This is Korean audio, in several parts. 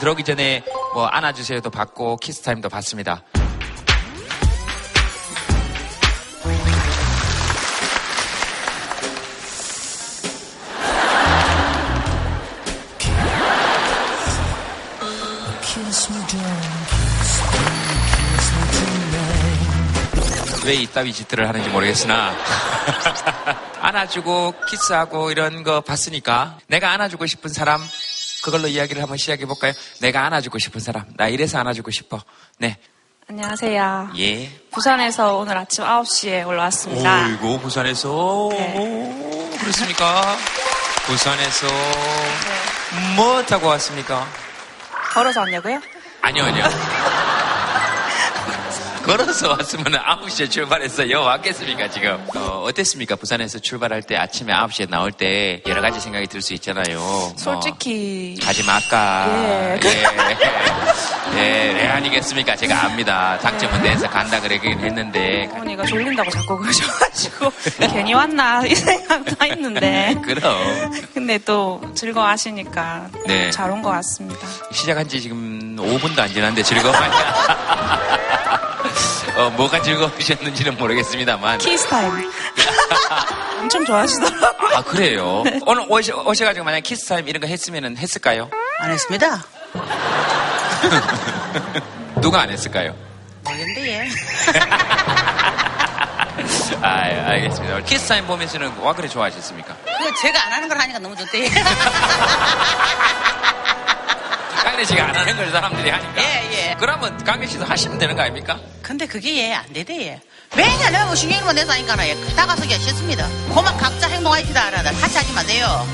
들어오기 전에 뭐 안아주세요도 받고 키스타임도 받습니다. 왜 이따위 짓들을 하는지 모르겠으나 안아주고 키스하고 이런 거 봤으니까 내가 안아주고 싶은 사람 그걸로 이야기를 한번 시작해 볼까요? 내가 안아주고 싶은 사람 나 이래서 안아주고 싶어 네 안녕하세요. 예. 부산에서 오늘 아침 9시에 올라왔습니다. 어이구 부산에서 네. 오, 그렇습니까? 부산에서 네. 뭐 타고 왔습니까? 걸어서 왔냐고요? 아니요 아니요 걸어서 왔으면 9시에 출발해서 여 왔겠습니까 지금? 어, 어땠습니까? 부산에서 출발할 때 아침에 9시에 나올 때 여러 가지 생각이 들 수 있잖아요. 뭐, 솔직히. 가지 말까? 예. 예. 예, 왜 아니겠습니까? 제가 압니다. 작정은 내서 간다 그러긴 했는데. 어머니가 졸린다고 자꾸 그러셔가지고 괜히 왔나? 이 생각도 했는데. 그럼. 근데 또 즐거워하시니까 네. 잘 온 것 같습니다. 시작한 지 지금 5분도 안 지났는데 즐거워하냐? 어, 뭐가 즐거우셨는지는 모르겠습니다만. 키스 타임. 엄청 좋아하시더라고요. 아, 그래요? 오늘 오셔, 오셔가지고 만약 키스타임 이런 거 했으면 했을까요? 안 했습니다. 누가 안 했을까요? 모르겠는데, 예. 아, 알겠습니다. 키스타임 보면서는 와 그래 좋아하셨습니까? 그거 제가 안 하는 걸 하니까 너무 좋대. 강래 씨가 안 하는 걸 사람들이 하니까. 예, 예. 그러면 강래 씨도 하시면 되는 거 아닙니까? 근데 그게 예, 안 되대, 예. 맨날 내가 신경만 내서 하니까는 예. 다가서기 싫습니다. 그만 각자 행동하시다 알아다. 같이 하지 마세요.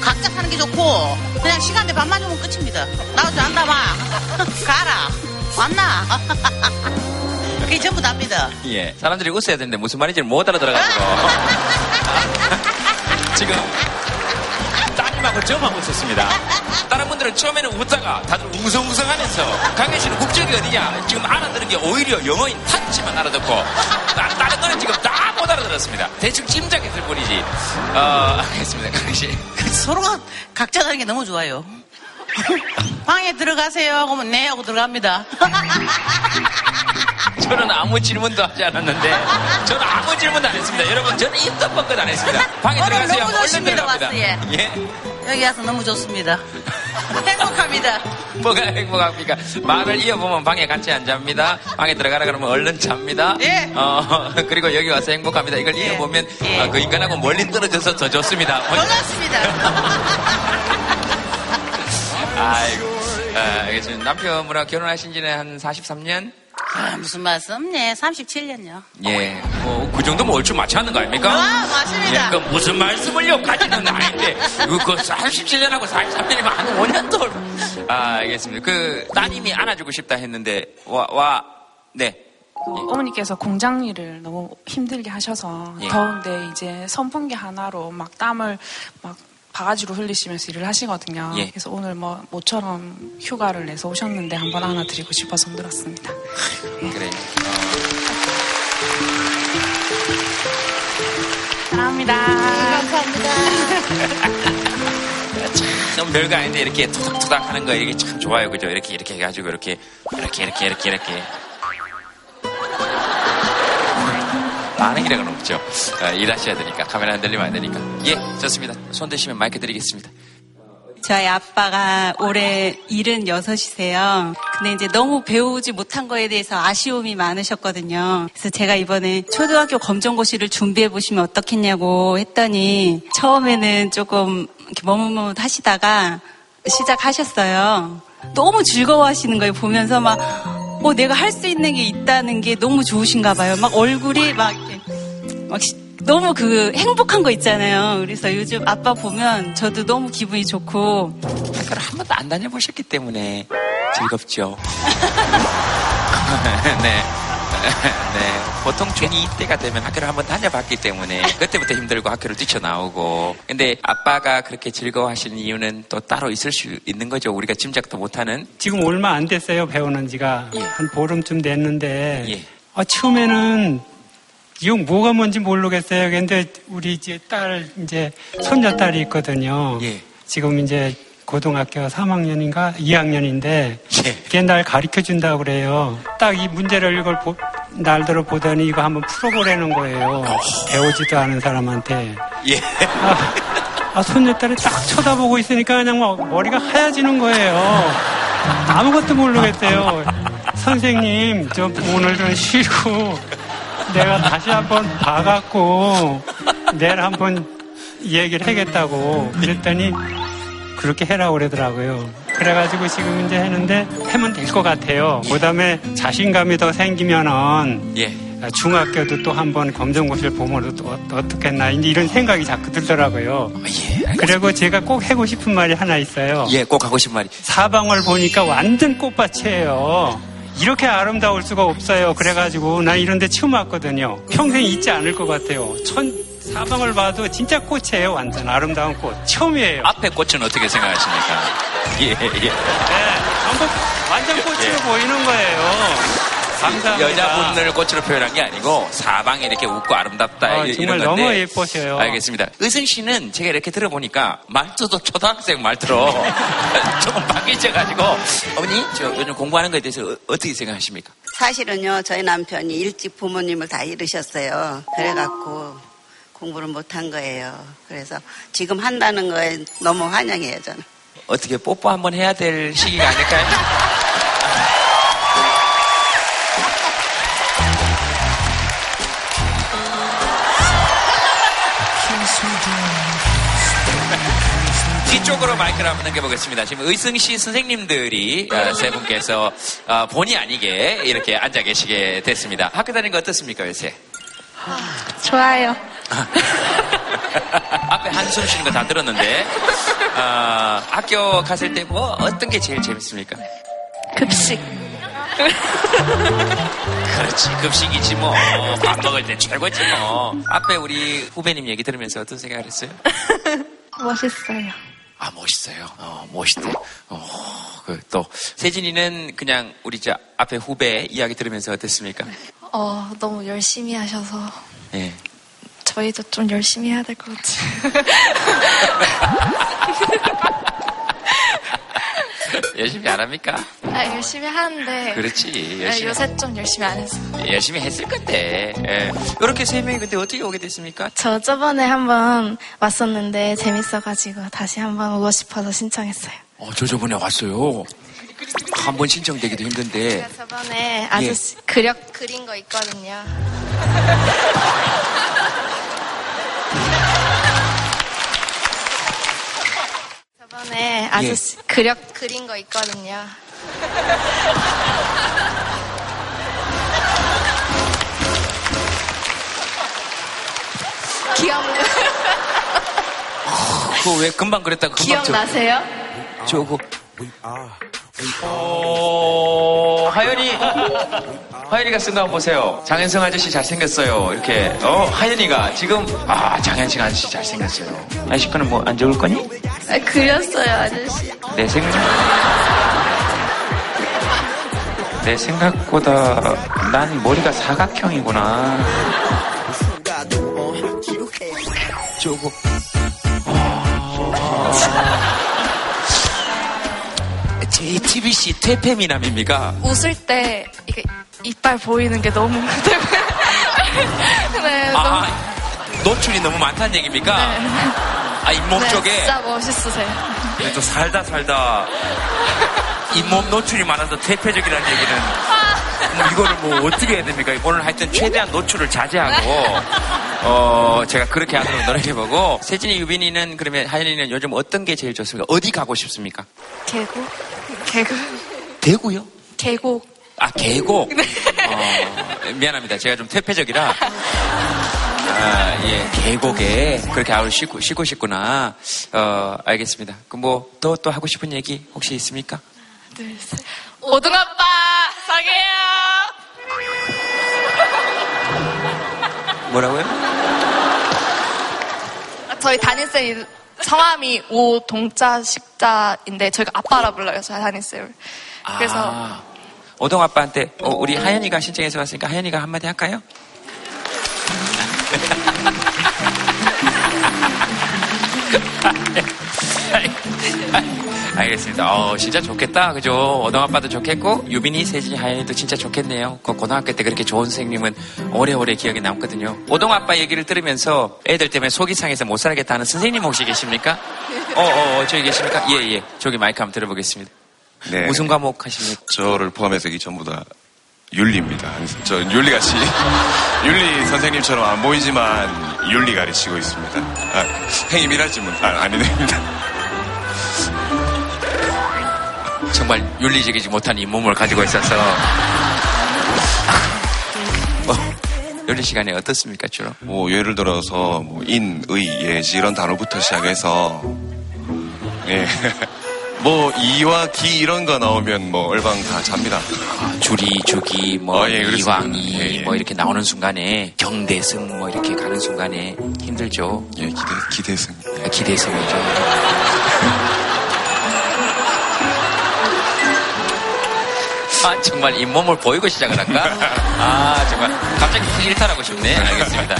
각자 사는 게 좋고, 그냥 시간대 밥 맞으면 끝입니다. 나오지 않나 봐. 가라. 왔나? 그게 전부 답니다. 예. 사람들이 웃어야 되는데 무슨 말인지 못 알아들어가지고. 지금 따님하고 저만 웃었습니다. 다른 분들은 처음에는 웃다가 다들 웅성웅성 하면서 강현 씨는 국적이 어디냐? 지금 알아들은 게 오히려 영어인 타치만 알아듣고 나- 다른 거는 지금 다 못 알아들었습니다. 대충 짐작했을 뿐이지. 어, 알겠습니다, 강현 씨. 서로가 각자 사는 게 너무 좋아요. 방에 들어가세요. 그러면 네 하고 들어갑니다. 저는 아무 질문도 하지 않았는데 저는 아무 질문도 안 했습니다. 여러분 저는 입도 뻥끗 안 했습니다. 방에 들어가세요. 얼른 들어갑니다. 왔어요. 예. 여기 와서 너무 좋습니다. 행복합니다. 뭐가 행복합니까? 말을 이어보면 방에 같이 안 잡니다. 방에 들어가라 그러면 얼른 잡니다. 예. 어, 그리고 여기 와서 행복합니다. 이걸 예. 이어보면 예. 아, 그 인간하고 멀리 떨어져서 더 좋습니다. 반갑습니다. 아이고. 아, 알겠습니다. 남편분하고 결혼하신 지는 한 43년? 아, 무슨 말씀? 네, 37년요. 예. 뭐, 그 정도면 얼추 맞춰 하는 거 아닙니까? 아, 맞습니다. 예, 그 무슨 말씀을요? 가지는 아닌데. 그 37년하고 43년이면 한 5년 더. 아, 알겠습니다. 그, 따님이 안아주고 싶다 했는데, 와, 와, 네. 그 어머니께서 공장 일을 너무 힘들게 하셔서 예. 더운데 이제 선풍기 하나로 막 땀을 막 바가지로 흘리시면서 일을 하시거든요. 예. 그래서 오늘 뭐 모처럼 휴가를 내서 오셨는데 한번 안아드리고 싶어서 들었습니다. 그래. 사랑합니다. 너무 별거 아닌데 이렇게 토닥토닥 하는 거 이게 참 좋아요. 그죠? 이렇게 이렇게 해가지고 이렇게 이렇게 이렇게 이렇게 이렇게 반응이라고는 없죠. 어, 일하셔야 되니까 카메라 흔들리면 안 되니까. 예, 좋습니다. 손 대시면 마이크 드리겠습니다. 저희 아빠가 올해 76이세요. 근데 이제 너무 배우지 못한 거에 대해서 아쉬움이 많으셨거든요. 그래서 제가 이번에 초등학교 검정고시를 준비해 보시면 어떻겠냐고 했더니 처음에는 조금 이렇게 머뭇머뭇 하시다가 시작하셨어요. 너무 즐거워하시는 거예요. 보면서 막, 어, 내가 할 수 있는 게 있다는 게 너무 좋으신가 봐요. 막 얼굴이 막 이렇게 막 시- 너무 그 행복한 거 있잖아요. 그래서 요즘 아빠 보면 저도 너무 기분이 좋고 학교를 한 번도 안 다녀보셨기 때문에 즐겁죠. 네. 네. 보통 중2 때가 되면 학교를 한번 다녀봤기 때문에 그때부터 힘들고 학교를 뛰쳐나오고 근데 아빠가 그렇게 즐거워하시는 이유는 또 따로 있을 수 있는 거죠. 우리가 짐작도 못하는 지금 얼마 안 됐어요 배우는 지가 예. 한 보름쯤 됐는데 예. 아, 처음에는 이거 뭐가 뭔지 모르겠어요. 근데 우리 이제 딸 이제 손녀 딸이 있거든요. 예. 지금 이제 고등학교 3학년인가 2학년인데 예. 이게 날 가르쳐 준다고 그래요. 딱 이 문제를 이걸 보- 날들어 보더니 이거 한번 풀어보라는 거예요. 배우지도 않은 사람한테. 예. 아, 아, 손녀딸이 딱 쳐다보고 있으니까 그냥 막 머리가 하얘지는 거예요. 아무것도 모르겠대요. 선생님, 저 오늘 좀 쉬고 내가 다시 한번 봐갖고 내일 한번 얘기를 하겠다고 그랬더니 그렇게 해라고 그러더라고요. 그래가지고 지금 이제 했는데 하면 될 것 같아요. 그 다음에 자신감이 더 생기면은 예. 중학교도 또 한번 검정고시를 보면 또 어- 어떻겠나 이제 이런 생각이 자꾸 들더라고요. 예. 그리고 제가 꼭 하고 싶은 말이 하나 있어요. 예, 꼭 하고 싶은 말이. 사방을 보니까 완전 꽃밭이에요. 이렇게 아름다울 수가 없어요. 그래가지고 난 이런 데 처음 왔거든요. 평생 잊지 않을 것 같아요. 천, 사방을 봐도 진짜 꽃이에요. 완전 아름다운 꽃. 처음이에요. 앞에 꽃은 어떻게 생각하십니까? 예, 예. 네, 완전 꽃으로 예. 보이는 거예요. 감사합니다. 여자분을 꽃으로 표현한 게 아니고 사방에 이렇게 웃고 아름답다 아, 이- 정말 이런 건데. 너무 예뻐셔요. 알겠습니다. 의승 씨는 제가 이렇게 들어보니까 말투도 초등학생 말투로 조금 바뀌셔가지고 어머니 저 요즘 공부하는 거에 대해서 어- 어떻게 생각하십니까? 사실은요, 저희 남편이 일찍 부모님을 다 잃으셨어요. 그래갖고 공부를 못한 거예요. 그래서 지금 한다는 거에 너무 환영해요, 저는. 어떻게 뽀뽀 한번 해야 될 시기가 아닐까요? 뒤쪽으로 마이크를 한번 넘겨보겠습니다. 지금 의승 씨 선생님들이 어, 세 분께서 어, 본의 아니게 이렇게 앉아 계시게 됐습니다. 학교 다니는 거 어떻습니까, 요새? 좋아요. 앞에 한숨 쉬는 거 다 들었는데 어, 학교 갔을 때 뭐 어떤 게 제일 재밌습니까? 급식. 그렇지 급식이지 뭐밥 먹을 때 최고지 뭐 앞에 우리 후배님 얘기 들으면서 어떤 생각을 했어요? 멋있어요. 아 멋있어요 어 멋있대 어 그 또 세진이는 그냥 우리 저 앞에 후배 이야기 들으면서 어땠습니까? 어, 너무 열심히 하셔서 예 저희도 좀 열심히 해야 될 것 같아요. 열심히 안 합니까? 아, 열심히 하는데. 그렇지 아, 열심히 요새 좀 열심히 안 했어요. 열심히 했을 건데 예. 이렇게 세 명이 근데 어떻게 오게 됐습니까? 저 저번에 한번 왔었는데 재밌어가지고 다시 한번 오고 싶어서 신청했어요. 어, 저 저번에 왔어요. 한 번 신청되기도 힘든데. 제가 저번에 아저씨 그려 그린 거 있거든요. 아저씨 그려 그린 거 있거든요. 기억 그거 왜 금방 그랬다가 금방 기억나세요? 저, 저거. 어, 하연이. 하연이가 쓴 거 한번 보세요. 장현성 아저씨 잘생겼어요. 이렇게. 어, 하연이가 지금, 아, 장현성 아저씨 잘생겼어요. 아저씨 거는 뭐 안 좋을 거니? 아, 그렸어요 아저씨. 내 생각. 내 생각보다 난 머리가 사각형이구나. 저거. JTBC 퇴폐미남입니까? 웃을 때 이게 이빨 보이는 게 너무 네, 너무 아, 노출이 너무 많다는 얘기입니까? 아, 잇몸 네, 쪽에. 진짜 멋있으세요. 또 살다 살다 잇몸 노출이 많아서 퇴폐적이라는 얘기는 뭐 이거를 뭐 어떻게 해야 됩니까? 오늘 하여튼 최대한 노출을 자제하고 어 제가 그렇게 하도록 노력해보고 세진이 유빈이는 그러면 하연이는 요즘 어떤 게 제일 좋습니까? 어디 가고 싶습니까? 계곡? 계곡? 대구요? 계곡. 아 계곡. 어, 미안합니다. 제가 좀 퇴폐적이라. 아, 예, 계곡에 그렇게 아우 쉬고 쉬고 싶구나. 어, 알겠습니다. 그럼 뭐더또 하고 싶은 얘기 혹시 있습니까? 둘, 셋. 오등아빠 사게요. 뭐라고요? 저희 담임쌤이 성함이 오동자 식자인데 저희가 아빠라 불러요. 저희 담임쌤을. 그래서 아, 오동 아빠한테 어, 우리 하연이가 신청해서 왔으니까 하연이가 한마디 할까요? 알겠습니다. 어, 진짜 좋겠다. 그죠? 오동아빠도 좋겠고, 유빈이, 세진이, 하연이도 진짜 좋겠네요. 그 고등학교 때 그렇게 좋은 선생님은 오래오래 기억에 남거든요. 오동아빠 얘기를 들으면서 애들 때문에 속이 상해서 못 살겠다는 선생님 혹시 계십니까? 어, 어, 어, 저기 계십니까? 예, 예. 저기 마이크 한번 들어보겠습니다. 네. 무슨 과목 하십니까? 저를 포함해서 이 전부 다 윤리입니다. 저 윤리같이 윤리 선생님처럼 안 보이지만 윤리 가르치고 있습니다. 아, 행임이랄지 뭐, 아, 아니됩니다. 정말 윤리적이지 못한 잇몸을 가지고 있어서. 어, 윤리 시간에 어떻습니까, 주로? 뭐 예를 들어서 뭐 인, 의, 예지 이런 단어부터 시작해서 예. 뭐 이와 기 이런 거 나오면 뭐 얼방 다 잡니다. 줄이, 주기, 뭐, 어, 예. 이왕이, 예, 예. 뭐, 이렇게 나오는 순간에, 경대승, 뭐, 이렇게 가는 순간에 힘들죠. 예, 기대 기대승. 기대승이죠. 아, 정말 잇몸을 보이고 시작을 할까? 아, 정말. 갑자기 확 일탈하고 싶네. 알겠습니다.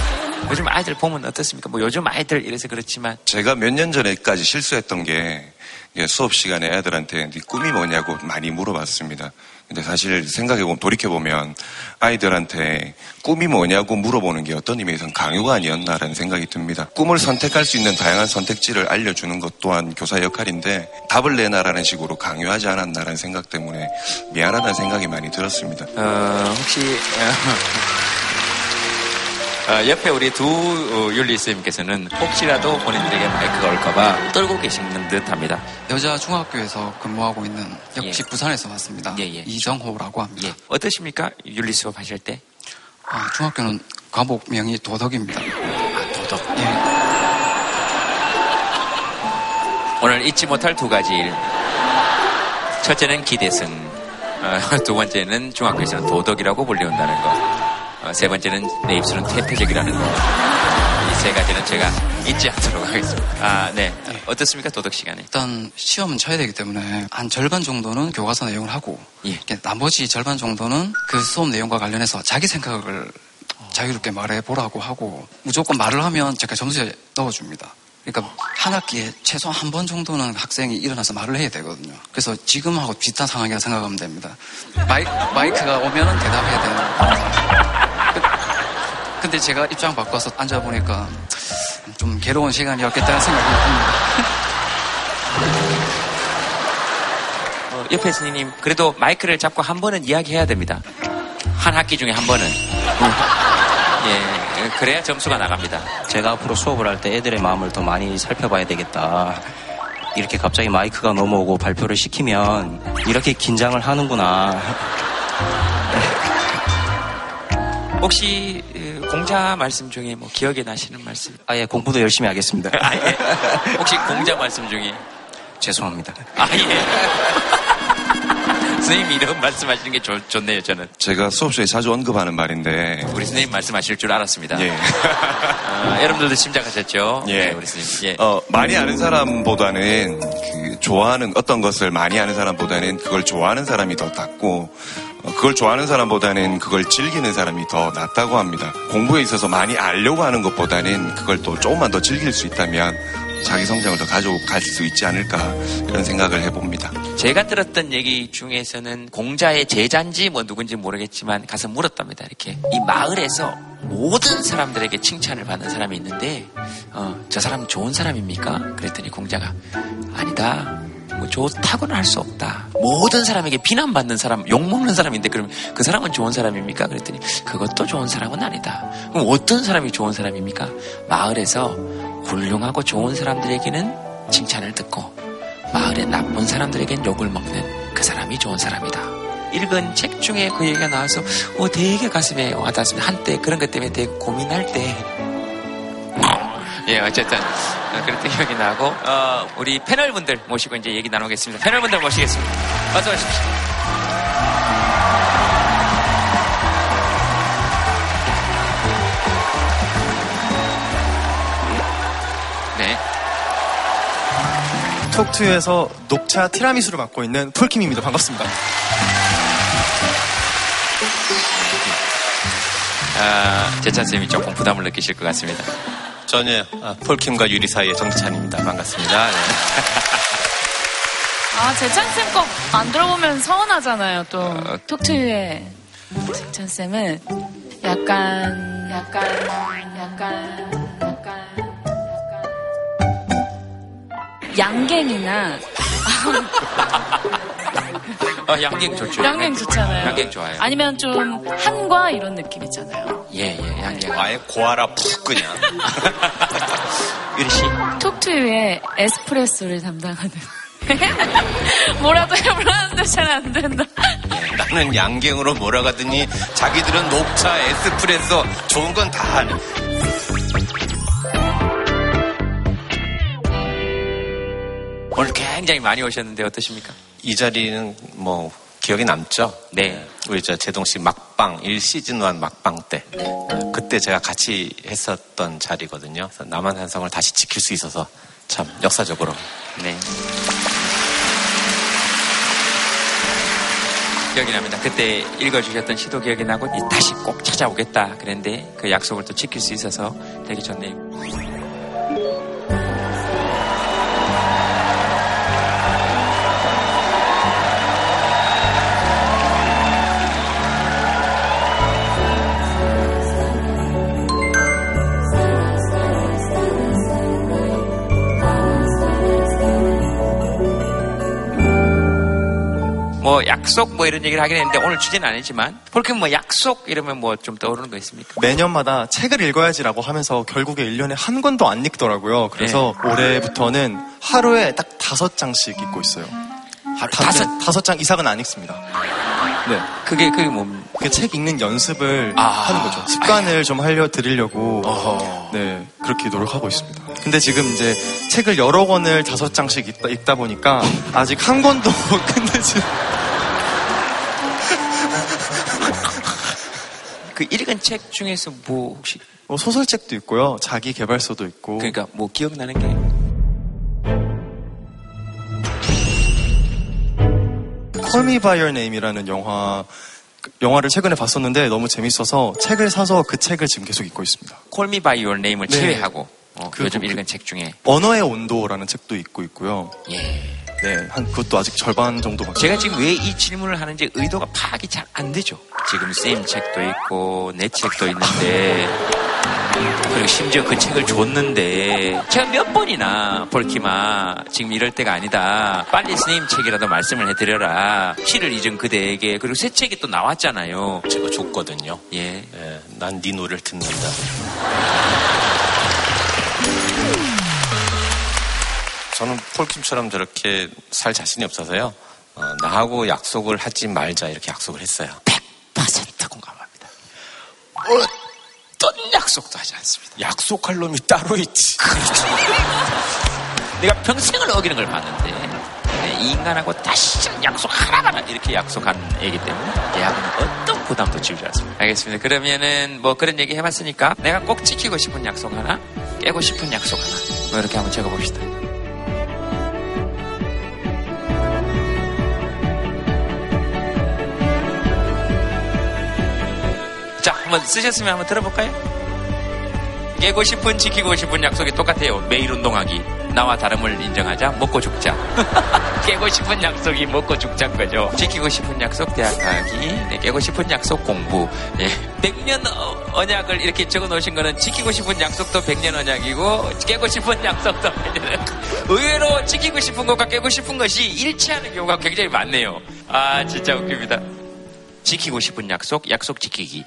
요즘 아이들 보면 어떻습니까? 뭐 요즘 아이들 이래서 그렇지만, 제가 몇 년 전에까지 실수했던 게 예, 수업 시간에 애들한테 네 꿈이 뭐냐고 많이 물어봤습니다. 근데 사실 생각해 보면 돌이켜 보면 아이들한테 꿈이 뭐냐고 물어보는 게 어떤 의미에서는 강요가 아니었나라는 생각이 듭니다. 꿈을 선택할 수 있는 다양한 선택지를 알려주는 것 또한 교사의 역할인데 답을 내놔라는 식으로 강요하지 않았나라는 생각 때문에 미안하다는 생각이 많이 들었습니다. 어, 혹시, 어, 어, 옆에 우리 두 어, 윤리 쌤께서는 혹시라도 본인들에게 마이크가 올까봐 떨고 계시는 듯 합니다. 여자 중학교에서 근무하고 있는 역시 예. 부산에서 왔습니다. 예, 예. 이정호라고 합니다. 예. 어떠십니까? 윤리 수업 하실 때? 아, 중학교는 과목명이 도덕입니다. 아, 도덕. 예. 오늘 잊지 못할 두 가지 일. 첫째는 기대승. 어, 두 번째는 중학교에서는 도덕이라고 불리운다는 거. 어, 세 번째는 내 입술은 퇴폐적이라는 거. 이 세 가지는 제가 잊지 않도록 하겠습니다. 아, 네. 어떻습니까? 도덕 시간에. 일단 시험은 쳐야 되기 때문에 한 절반 정도는 교과서 내용을 하고 예. 나머지 절반 정도는 그 수업 내용과 관련해서 자기 생각을 자유롭게 말해보라고 하고 무조건 말을 하면 제가 점수에 넣어줍니다. 그러니까 한 학기에 최소 한 번 정도는 학생이 일어나서 말을 해야 되거든요. 그래서 지금하고 비슷한 상황이라 생각하면 됩니다. 마이, 마이크가 오면은 대답해야 되는. 그- 근데 제가 입장 바꿔서 앉아보니까 좀 괴로운 시간이었겠다는 생각이 듭니다. 어, 옆에 스님, 그래도 마이크를 잡고 한 번은 이야기해야 됩니다. 한 학기 중에 한 번은. 예, 그래야 점수가 나갑니다. 제가 앞으로 수업을 할 때 애들의 마음을 더 많이 살펴봐야 되겠다. 이렇게 갑자기 마이크가 넘어오고 발표를 시키면 이렇게 긴장을 하는구나. 혹시 어, 공자 말씀 중에 뭐 기억에 나시는 말씀? 아예 공부도 열심히 하겠습니다. 아, 예. 혹시 공자 말씀 중에? 죄송합니다. 아, 예. 선생님이 이런 말씀하시는 게 좋, 좋네요, 저는. 제가 수업 시에 자주 언급하는 말인데 우리 선생님 말씀하실 줄 알았습니다. 예. 어, 여러분들도 심작하셨죠? 예. 네, 우리 선생님. 예. 어, 많이 아는 사람보다는 그 좋아하는 어떤 것을 많이 아는 사람보다는 그걸 좋아하는 사람이 더 낫고 어, 그걸 좋아하는 사람보다는 그걸 즐기는 사람이 더 낫다고 합니다. 공부에 있어서 많이 알려고 하는 것보다는 그걸 또 조금만 더 즐길 수 있다면 자기 성장을 더 가져갈 수 있지 않을까 이런 생각을 해봅니다. 제가 들었던 얘기 중에서는 공자의 제자인지 뭐 누군지 모르겠지만 가서 물었답니다. 이렇게 이 마을에서 모든 사람들에게 칭찬을 받는 사람이 있는데 어, 저 사람 좋은 사람입니까? 그랬더니 공자가 아니다. 뭐 좋다고는 할 수 없다. 모든 사람에게 비난받는 사람, 욕먹는 사람인데 그럼 그 사람은 좋은 사람입니까? 그랬더니 그것도 좋은 사람은 아니다. 그럼 어떤 사람이 좋은 사람입니까? 마을에서 훌륭하고 좋은 사람들에게는 칭찬을 듣고 마을의 나쁜 사람들에겐 욕을 먹는 그 사람이 좋은 사람이다. 읽은 책 중에 그 얘기가 나와서 어, 되게 가슴에 와닿았습니다. 한때 그런 것 때문에 되게 고민할 때 예, 어쨌든 어, 그랬던 기억이 나고 어, 우리 패널분들 모시고 이제 얘기 나누겠습니다. 패널분들 모시겠습니다. 어서 오십시오. 네. 톡투에서 녹차 티라미수를 맡고 있는 폴킴입니다. 반갑습니다. 아, 제찬 쌤이 조금 부담을 느끼실 것 같습니다. 전혀 아, 폴킴과 유리 사이의 정찬입니다. 반갑습니다. 네. 아, 재찬쌤 거 안 들어보면 서운하잖아요, 또. 어, 톡투유의 재찬쌤은 약간, 약간, 약간, 약간, 양갱이나, 어, 양갱 좋죠. 양갱 좋잖아요. 양갱 좋아요. 아니면 좀 한과 이런 느낌 있잖아요. 예, 예, 양갱. 아예 고아라 푹 그냥. 유리 씨. 톡투유의 에스프레소를 담당하는. 뭐라도 해보려는데 잘 안 된다. 나는 양갱으로 몰아가더니 자기들은 녹차, 에스프레소 좋은 건 다 하네. 오늘 굉장히 많이 오셨는데 어떠십니까? 이 자리는 뭐 기억에 남죠? 네. 우리 저 제동 씨 막방 1시즌 1 막방 때 그때 제가 같이 했었던 자리거든요. 남한 한성을 다시 지킬 수 있어서 참 역사적으로 네. 기억이 납니다. 그때 읽어주셨던 시도 기억이 나고 이- 다시 꼭 찾아오겠다 그랬는데 그 약속을 또 지킬 수 있어서 되게 좋네요. 뭐 약속 뭐 이런 얘기를 하긴 했는데 오늘 주제는 아니지만 폴킴 뭐 약속 이러면 뭐 좀 떠오르는 거 있습니까? 매년마다 책을 읽어야지라고 하면서 결국에 1년에 한 권도 안 읽더라고요. 그래서 네. 올해부터는 하루에 딱 다섯 장씩 읽고 있어요. 아, 다섯, 다섯 장 이상은 안 읽습니다. 네. 그게, 그게 뭡니까? 그게 책 읽는 연습을 아. 하는 거죠. 습관을 좀 하려 드리려고 네 그렇게 노력하고 있습니다. 근데 지금 이제 책을 여러 권을 다섯 장씩 읽다, 읽다 보니까 아직 한 권도 끝내지. 그 읽은 책 중에서 뭐 혹시 뭐 소설책도 있고요, 자기 개발서도 있고. 그러니까 뭐 기억나는 게 Call Me By Your Name이라는 영화 그 영화를 최근에 봤었는데 너무 재밌어서 책을 사서 그 책을 지금 계속 읽고 있습니다. Call Me By Your Name을 네. 제외하고 어, 그- 요즘 그- 읽은 책 중에 언어의 온도라는 책도 읽고 있고요. 예. 네, 한 그것도 아직 절반 정도밖에. 제가 지금 왜 이 질문을 하는지 의도가 파악이 잘 안 되죠. 지금 쌤 책도 있고 내 책도 있는데 그리고 심지어 그 책을 줬는데 제가 몇 번이나 볼키마 지금 이럴 때가 아니다. 빨리 스님 책이라도 말씀을 해드려라. 시를 잊은 그대에게 그리고 새 책이 또 나왔잖아요. 제가 줬거든요. 예. 난네 노래를 듣는다. 저는 폴킴처럼 저렇게 살 자신이 없어서요. 어, 나하고 약속을 하지 말자 이렇게 약속을 했어요. 100% 공감합니다. 어떤 약속도 하지 않습니다. 약속할 놈이 따로 있지. 그렇죠. 내가 평생을 어기는 걸 봤는데 네, 이 인간하고 다시 약속 하나하나 이렇게 약속한 애기 때문에 대학은 어떤 부담도 지우지 않습니다. 알겠습니다. 그러면은 뭐 그런 얘기 해봤으니까 내가 꼭 지키고 싶은 약속 하나, 깨고 싶은 약속 하나 뭐 이렇게 한번 적어봅시다. 한번 쓰셨으면 한번 들어볼까요? 깨고 싶은 지키고 싶은 약속이 똑같아요. 매일 운동하기. 나와 다름을 인정하자. 먹고 죽자. 깨고 싶은 약속이 먹고 죽자인 거죠. 지키고 싶은 약속 대학 가기. 네, 깨고 싶은 약속 공부. 예. 백년 어- 언약을 이렇게 적어 놓으신 거는 지키고 싶은 약속도 백년 언약이고 깨고 싶은 약속도 백년 언약. 의외로 지키고 싶은 것과 깨고 싶은 것이 일치하는 경우가 굉장히 많네요. 아, 진짜 웃깁니다. 지키고 싶은 약속, 약속 지키기.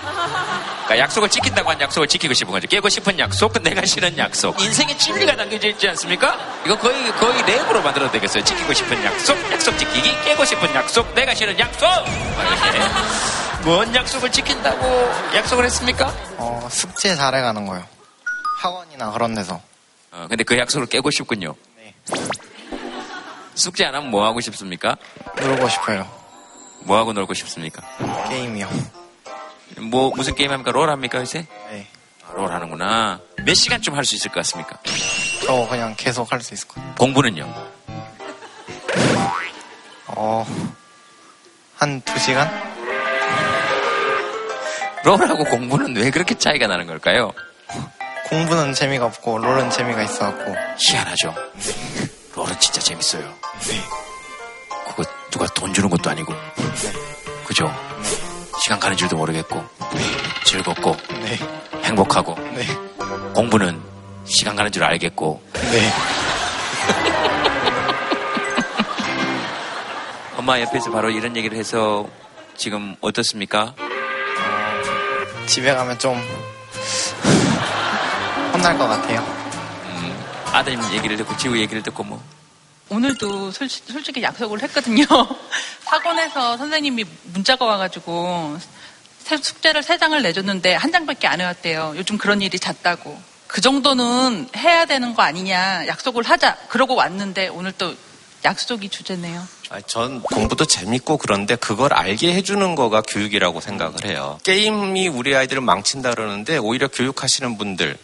그러니까 약속을 지킨다고 한 약속을 지키고 싶은 거죠. 깨고 싶은 약속, 내가 싫은 약속. 인생에 진리가 담겨져 있지 않습니까? 이거 거의, 거의 랩으로 만들어도 되겠어요. 지키고 싶은 약속, 약속 지키기, 깨고 싶은 약속, 내가 싫은 약속! 뭔 약속을 지킨다고 약속을 했습니까? 어, 숙제 잘해가는 거요. 학원이나 그런 데서. 어, 근데 그 약속을 깨고 싶군요. 숙제 안 하면 뭐 하고 싶습니까? 놀고 싶어요. 뭐 하고 놀고 싶습니까? 게임이요. 뭐, 무슨 게임 합니까? 롤 합니까, 요새? 네. 아, 롤 하는구나. 몇 시간쯤 할 수 있을 것 같습니까? 저 그냥 계속 할 수 있을 것 같아요. 공부는요? 어, 한 두 시간? 롤하고 공부는 왜 그렇게 차이가 나는 걸까요? 공부는 재미가 없고 롤은 재미가 있어갖고 희한하죠. 롤은 진짜 재밌어요. 누가 돈 주는 것도 아니고. 그죠? 시간 가는 줄도 모르겠고. 즐겁고. 행복하고. 공부는 시간 가는 줄 알겠고. 엄마 옆에서 바로 이런 얘기를 해서 지금 어떻습니까? 집에 가면 좀 혼날 것 같아요. 아드님 얘기를 듣고 지우 얘기를 듣고 뭐. 오늘도 솔, 솔직히 약속을 했거든요. 학원에서 선생님이 문자가 와가지고 새- 숙제를 세 장을 내줬는데 한 장밖에 안 해왔대요. 요즘 그런 일이 잦다고. 그 정도는 해야 되는 거 아니냐. 약속을 하자. 그러고 왔는데 오늘 또 약속이 주제네요. 아니, 전 공부도 재밌고 그런데 그걸 알게 해주는 거가 교육이라고 생각을 해요. 게임이 우리 아이들을 망친다 그러는데 오히려 교육하시는 분들,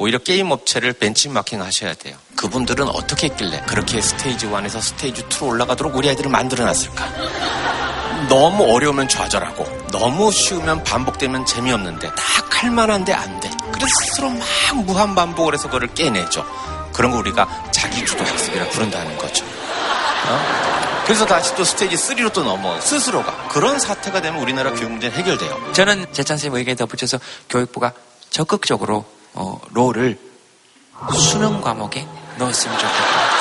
오히려 게임 업체를 벤치마킹 하셔야 돼요. 그분들은 어떻게 했길래 그렇게 스테이지 1에서 스테이지 2로 올라가도록 우리 아이들을 만들어 놨을까? 너무 어려우면 좌절하고, 너무 쉬우면 반복되면 재미없는데, 다 할만한데 안 돼. 그래서 스스로 막 무한 반복을 해서 그걸 깨내죠. 그런 거 우리가 자기주도 학습이라 부른다는 거죠. 어? 그래서 다시 또 스테이지 3로 또 넘어 스스로가 그런 사태가 되면 우리나라 교육 문제는 해결돼요. 저는 재찬 선생님 의견에 덧붙여서 교육부가 적극적으로 어, 롤을 수능 과목에 넣었으면 좋겠다.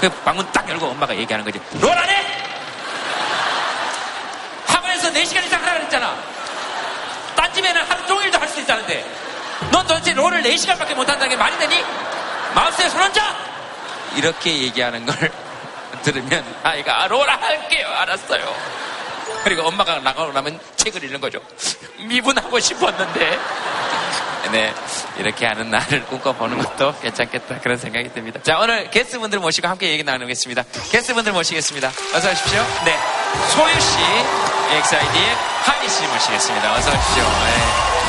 그 방문 딱 열고 엄마가 얘기하는 거지. 롤 안 해? 학원에서 4시간 이상 하라 그랬잖아. 딴 집에는 하루 종일도 할 수 있다는데. 넌 도대체 롤을 4시간밖에 못 한다는 게 말이 되니? 마우스에 손 얹어! 이렇게 얘기하는 걸 들으면 아이가 아, 롤 할게요. 알았어요. 그리고 엄마가 나가고 나면 책을 읽는 거죠. 미분하고 싶었는데. 네. 이렇게 하는 날을 꿈꿔보는 것도 괜찮겠다. 그런 생각이 듭니다. 자, 오늘 게스트분들 모시고 함께 얘기 나누겠습니다. 게스트분들 모시겠습니다. 어서 오십시오. 네. 소유 씨, 엑사이디의 하니 씨 모시겠습니다. 어서 오십시오. 네. 네.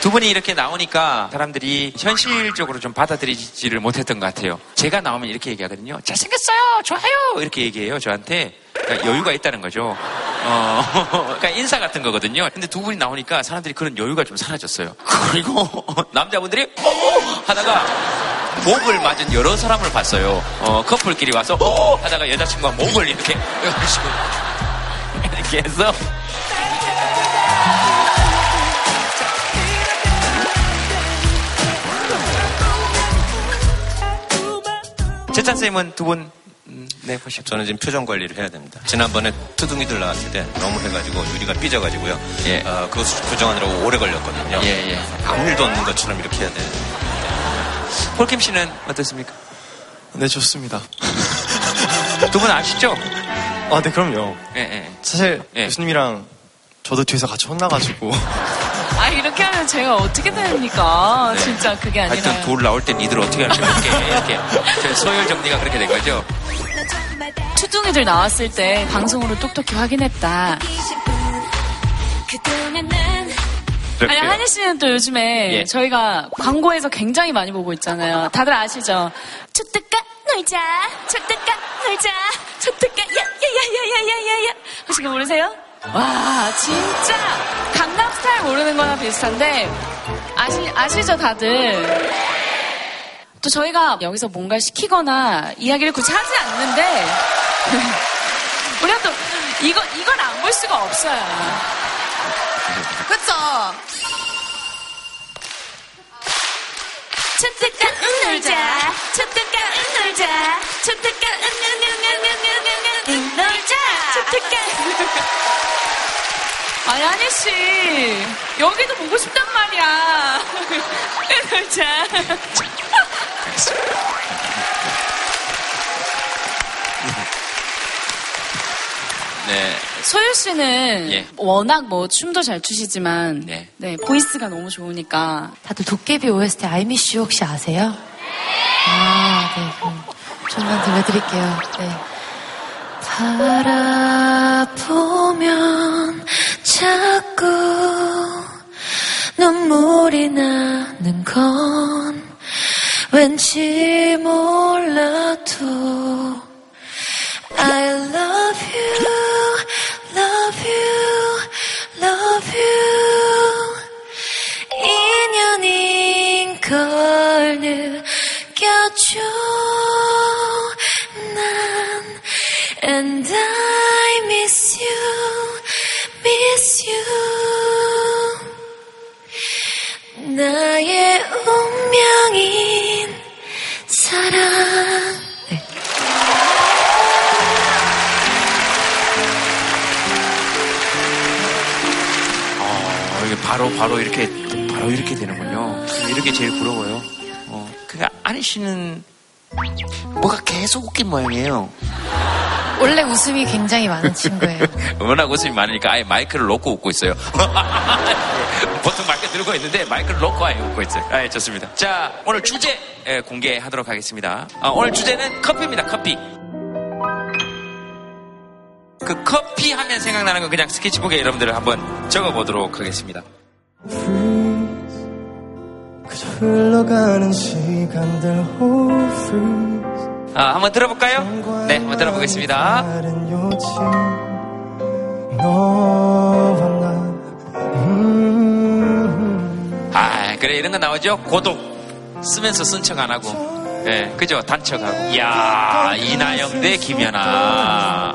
두 분이 이렇게 나오니까 사람들이 현실적으로 좀 받아들이지를 못했던 것 같아요. 제가 나오면 이렇게 얘기하거든요. 잘생겼어요! 좋아요! 이렇게 얘기해요, 저한테. 그러니까 여유가 있다는 거죠. 어, 그러니까 인사 같은 거거든요. 근데 두 분이 나오니까 사람들이 그런 여유가 좀 사라졌어요. 그리고 남자분들이 어! 하다가 목을 맞은 여러 사람을 봤어요. 어, 커플끼리 와서 어! 하다가 여자친구가 목을 이렇게 이렇게 해서 재찬 쌤은 두 분, 음, 네, 보시죠. 저는 지금 표정 관리를 해야 됩니다. 지난번에 투둥이들 나왔을 때 너무 해가지고 유리가 삐져가지고요. 어, 그거 교정하느라고 오래 걸렸거든요. 예, 예. 아무 일도 없는 것처럼 이렇게 해야 돼요. 폴킴 씨는 어떻습니까? 네, 좋습니다. 두 분 아시죠? 아, 네, 그럼요. 예, 예. 사실 교수님이랑 저도 뒤에서 같이 혼나가지고 아 이렇게 하면 제가 어떻게 됩니까? 네. 진짜 그게 아니라. 하여튼 돌 나올 땐 니들 어떻게 모르게 이렇게 저희 소열 정리가 그렇게 된 거죠. 추둥이들 나왔을 때 방송으로 똑똑히 확인했다. 아니 한희 씨는 또 요즘에 예. 저희가 광고에서 굉장히 많이 보고 있잖아요. 다들 아시죠? 초특가 놀자, 초특가 놀자, 초특가 야야야야야야야. 혹시 그거 모르세요? 와 진짜 강남 스타일 모르는 거나 비슷한데 아시 아시죠 다들? 또 저희가 여기서 뭔가 시키거나 이야기를 굳이 하지 않는데 우리가 또 이거 이걸 안 볼 수가 없어요. 그쵸? 초특가 놀자, 초특가 놀자, 놀자, 초 특가. 아니 한희 씨 여기도 보고 싶단 말이야. 놀자. 네. 소유 씨는 예. 워낙 뭐 춤도 잘 추시지만 네. 보이스가 너무 좋으니까 다들 도깨비 OST 아이미쉬 혹시 아세요? 아, 네. 그럼 좀만 들려드릴게요. 네. 바라보면 자꾸 눈물이 나는 건 왠지 몰라도 I love you, love you, love you. 인연인 걸난 And I miss you, miss you 나의 운명인 사랑 어, 이게 바로 바로 이렇게 바로 이렇게 되는군요. 이렇게 제일 부러워요. 어, 그러니까 아니 씨는 뭐가 계속 웃긴 모양이에요. 원래 웃음이 굉장히 많은 친구예요. 워낙 웃음이 많으니까 아예 마이크를 놓고 웃고 있어요. 보통 마이크 들고 있는데 마이크를 놓고 아예 웃고 있어요. 아, 예, 좋습니다. 자, 오늘 주제 예, 공개하도록 하겠습니다. 아, 오늘 주제는 커피입니다. 커피. 그 커피 하면 생각나는 거 그냥 스케치북에 여러분들 한번 적어보도록 하겠습니다. 그저 흘러가는 시간들 아, 한번 들어볼까요? 네, 한번 들어보겠습니다. 음, 아, 그래, 이런 거 나오죠? 고독. 쓰면서 쓴 척 안 하고. 예, 그죠? 단척하고. 이야, 이나영 대 김연아.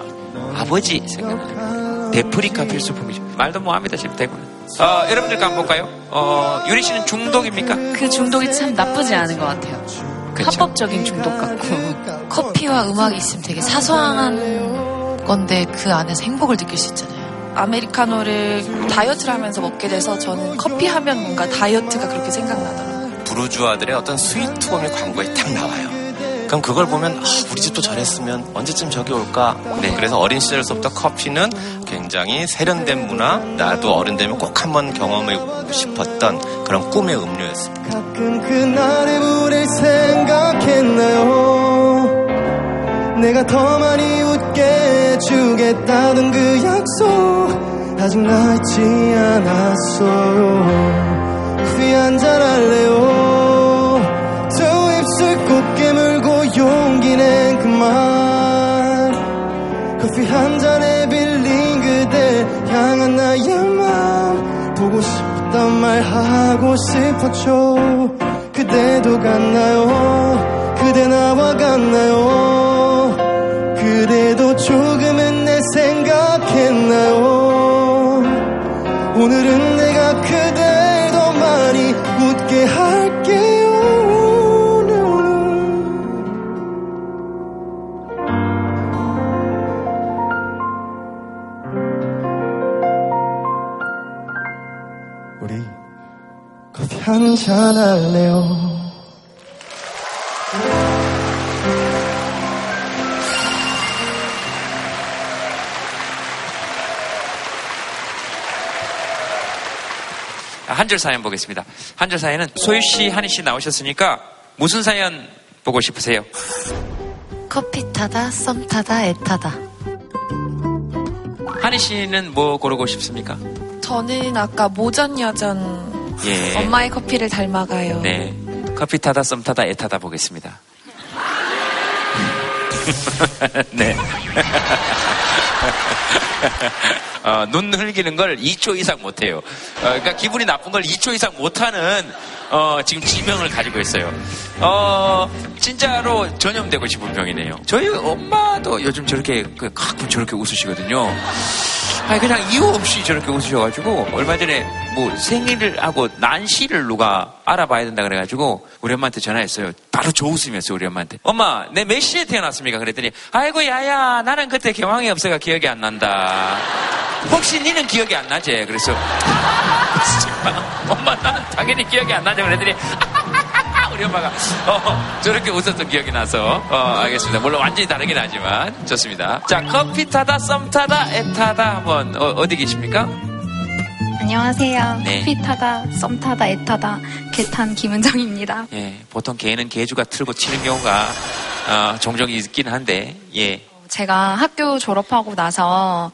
아버지 생각나. 데프리카 필수품이죠. 말도 뭐합니다, 지금 대구는. 어, 여러분들 한번 볼까요? 어, 유리 씨는 중독입니까? 그 중독이 참 나쁘지 않은 것 같아요. 그쵸. 합법적인 중독 같고. 커피와 음악이 있으면 되게 사소한 건데 그 안에서 행복을 느낄 수 있잖아요. 아메리카노를 다이어트를 하면서 먹게 돼서 저는 커피 하면 뭔가 다이어트가 그렇게 생각나더라고요. 부르주아들의 어떤 스위트홈이 광고에 딱 나와요. 그럼 그걸 보면 아, 우리 집도 저랬으면 언제쯤 저기 올까? 네, 그래서 어린 시절서부터 커피는 굉장히 세련된 문화, 나도 어른 되면 꼭 한번 경험해 보고 싶었던 그런 꿈의 음료였습니다. 가끔 그날의 우릴 생각했나요 내가 더 많이 웃게 해주겠다던 그 약속 아직 나 잊지 않았어요 커피 한잔 할래요 낸 그말 커피 한 잔에 빌린 그대 향한 나의 맘 보고 싶단 말 하고 싶었죠. 그대도 같나요? 그대 나와 같나요 한잔 할래요 한줄 사연 보겠습니다. 한줄 사연은 소유 씨, 한희 씨 나오셨으니까 무슨 사연 보고 싶으세요? 커피 타다, 썸 타다, 애 타다. 한희 씨는 뭐 고르고 싶습니까? 저는 아까 모전 여전 예. 엄마의 커피를 닮아가요. 네. 커피 타다, 썸 타다, 애 타다 보겠습니다. 네. 어, 눈 흘기는 걸 2초 이상 못해요. 어, 그러니까 기분이 나쁜 걸 2초 이상 못하는 어, 지금 지명을 가지고 있어요. 어, 진짜로 전염되고 싶은 병이네요. 저희 엄마도 요즘 저렇게 그 가끔 저렇게 웃으시거든요. 아니 그냥 이유 없이 저렇게 웃으셔가지고 얼마 전에 뭐 생일을 하고 난시를 누가 알아봐야 된다 그래가지고 우리 엄마한테 전화했어요. 바로 저 웃음이었어요 우리 엄마한테. 엄마 내 몇 시에 태어났습니까? 그랬더니 아이고 야야 나는 그때 경황이 없어가 기억이 안 난다. 혹시 니는 기억이 안 나지? 그래서 엄마 나는 당연히 기억이 안 나죠. 그랬더니 우리 엄마가 어, 저렇게 웃었던 기억이 나서 어, 알겠습니다. 물론 완전히 다르긴 하지만 좋습니다. 자 커피 타다 썸 타다 애 타다 한번 어, 디 계십니까? 안녕하세요. 네. 커피 타다, 썸 타다, 애 타다, 개탄 김은정입니다. 예, 보통 개는 개주가 틀고 치는 경우가 어, 종종 있긴 한데 예. 제가 학교 졸업하고 나서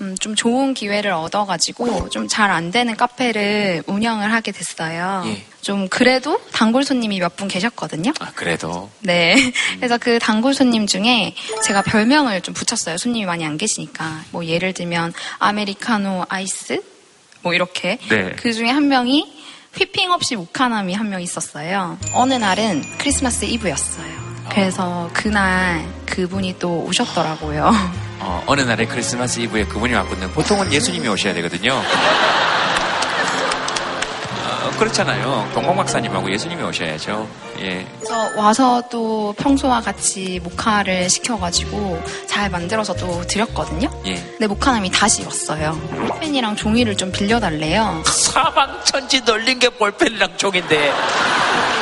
음, 좀 좋은 기회를 얻어가지고 좀 잘 안 되는 카페를 운영을 하게 됐어요. 예. 좀 그래도 단골 손님이 몇 분 계셨거든요. 아, 그래도. 네. 그래서 그 단골 손님 중에 제가 별명을 좀 붙였어요. 손님이 많이 안 계시니까. 뭐 예를 들면 아메리카노 아이스 뭐 이렇게. 네. 그 중에 한 명이 휘핑 없이 무카남이 한 명 있었어요. 어느 날은 크리스마스 이브였어요. 그래서 그날 그분이 또 오셨더라고요. 어, 어느 날에 크리스마스 이브에 그분이 왔거든요. 보통은 예수님이 오셔야 되거든요. 어, 그렇잖아요. 동공 박사님하고 예수님이 오셔야죠. 예. 그래서 와서 또 평소와 같이 모카를 시켜가지고 잘 만들어서 또 드렸거든요. 예. 근데 모카남이 다시 왔어요. 펜이랑 종이를 좀 빌려달래요. 사방천지 널린 게 볼펜이랑 종인데.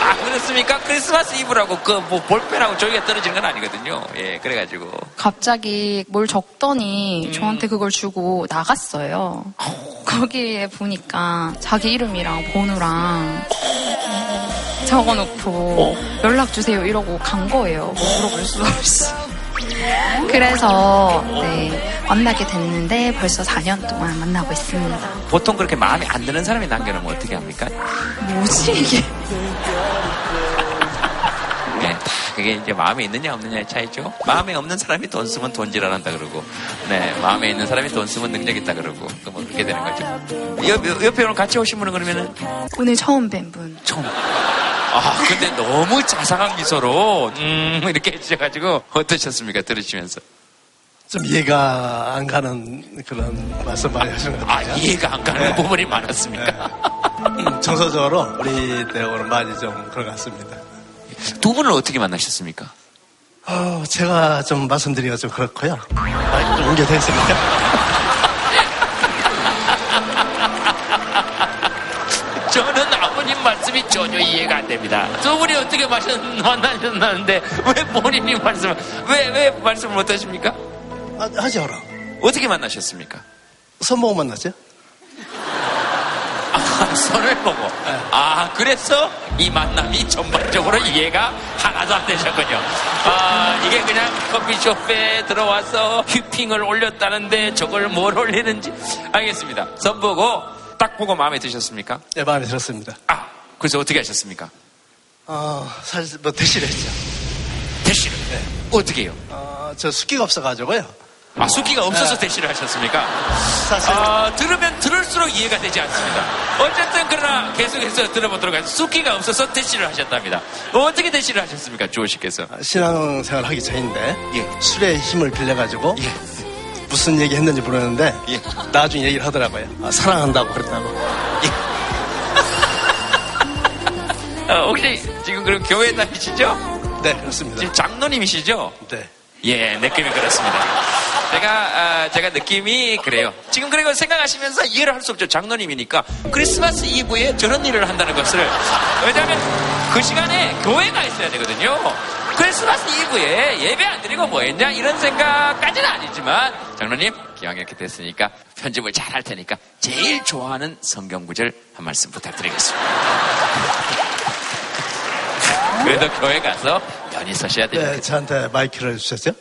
아, 그렇습니까? 크리스마스 이브라고 그 뭐 볼펜하고 종이가 떨어지는 건 아니거든요. 예, 그래가지고. 갑자기 뭘 적더니 저한테 그걸 주고 나갔어요. 거기에 보니까 자기 이름이랑 번호랑 적어놓고 연락 주세요 이러고 간 거예요. 뭐 물어볼 수 없이. 그래서 네, 만나게 됐는데 벌써 4년 동안 만나고 있습니다. 보통 그렇게 마음에 안 드는 사람이 남겨놓으면 어떻게 합니까? 뭐지 이게? 네, 다 그게 이제 마음에 있느냐 없느냐의 차이죠. 마음에 없는 사람이 돈 쓰면 돈질환한다 그러고, 네, 마음에 있는 사람이 돈 쓰면 능력 있다 그러고, 그뭐 그렇게 되는 거죠. 옆, 옆에 오늘 같이 오신 분은 그러면은 오늘 처음 뵌 분. 처음. 아, 근데 너무 자상한 미소로 음 이렇게 해주셔가지고 어떠셨습니까? 들으시면서. 좀 이해가 안 가는 그런 말씀 많이 하시는 것 아, 같아요. 이해가 안 가는 네. 부분이 많았습니까? 음, 정서적으로 우리 대학으로는 많이 좀 그런 것 같습니다. 두 분은 어떻게 만나셨습니까? 어, 제가 좀 말씀드리기가 좀 그렇고요. 아, 좀 옮겨되겠습니까? 말씀이 전혀 이해가 안 됩니다. 두 분이 어떻게 마셨, 만나셨나는데 왜 본인이 말씀, 왜, 왜 말씀을 못 하십니까? 아, 하지 마라. 어떻게 만나셨습니까? 선보고 만났죠? 아, 선을 보고. 아, 그래서 이 만남이 전반적으로 이해가 하나도 안 되셨군요. 아, 이게 그냥 커피숍에 들어와서 휘핑을 올렸다는데 저걸 뭘 올리는지. 알겠습니다. 선 보고 딱 보고 마음에 드셨습니까? 네, 마음에 들었습니다. 그래서 어떻게 하셨습니까? 어, 사실 뭐 대시를 했죠. 대시를? 어떻게 해요? 어, 저 숫기가 없어가지고요. 아, 숙기가 없어서 네. 대시를 하셨습니까? 사실 아, 들으면 들을수록 이해가 되지 않습니다. 어쨌든 그러나 계속해서 들어보도록 하겠습니다. 숙기가 없어서 대시를 하셨답니다. 어떻게 대시를 하셨습니까? 조우씨께서. 신앙생활 하기 전인데 술의 힘을 빌려가지고 무슨 얘기 했는지 모르는데 나중에 얘기를 하더라고요. 아, 사랑한다고 그랬다고. 혹시 지금 그럼 교회 다니시죠? 네, 그렇습니다. 지금 장로님이시죠? 네. 예, 느낌이 그렇습니다. 제가, 아, 제가 느낌이 그래요. 지금 그리고 생각하시면서 이해를 할 수 없죠. 장로님이니까. 크리스마스 이브에 저런 일을 한다는 것을. 왜냐하면 그 시간에 교회가 있어야 되거든요. 크리스마스 이브에 예배 안 드리고 뭐 했냐? 이런 생각까지는 아니지만, 장로님, 기왕 이렇게 됐으니까 편집을 잘 할 테니까 제일 좋아하는 성경 구절 한 말씀 부탁드리겠습니다. 그래도 교회 가서 편히 서셔야 됩니다. 네, 저한테 마이크를 주셨죠?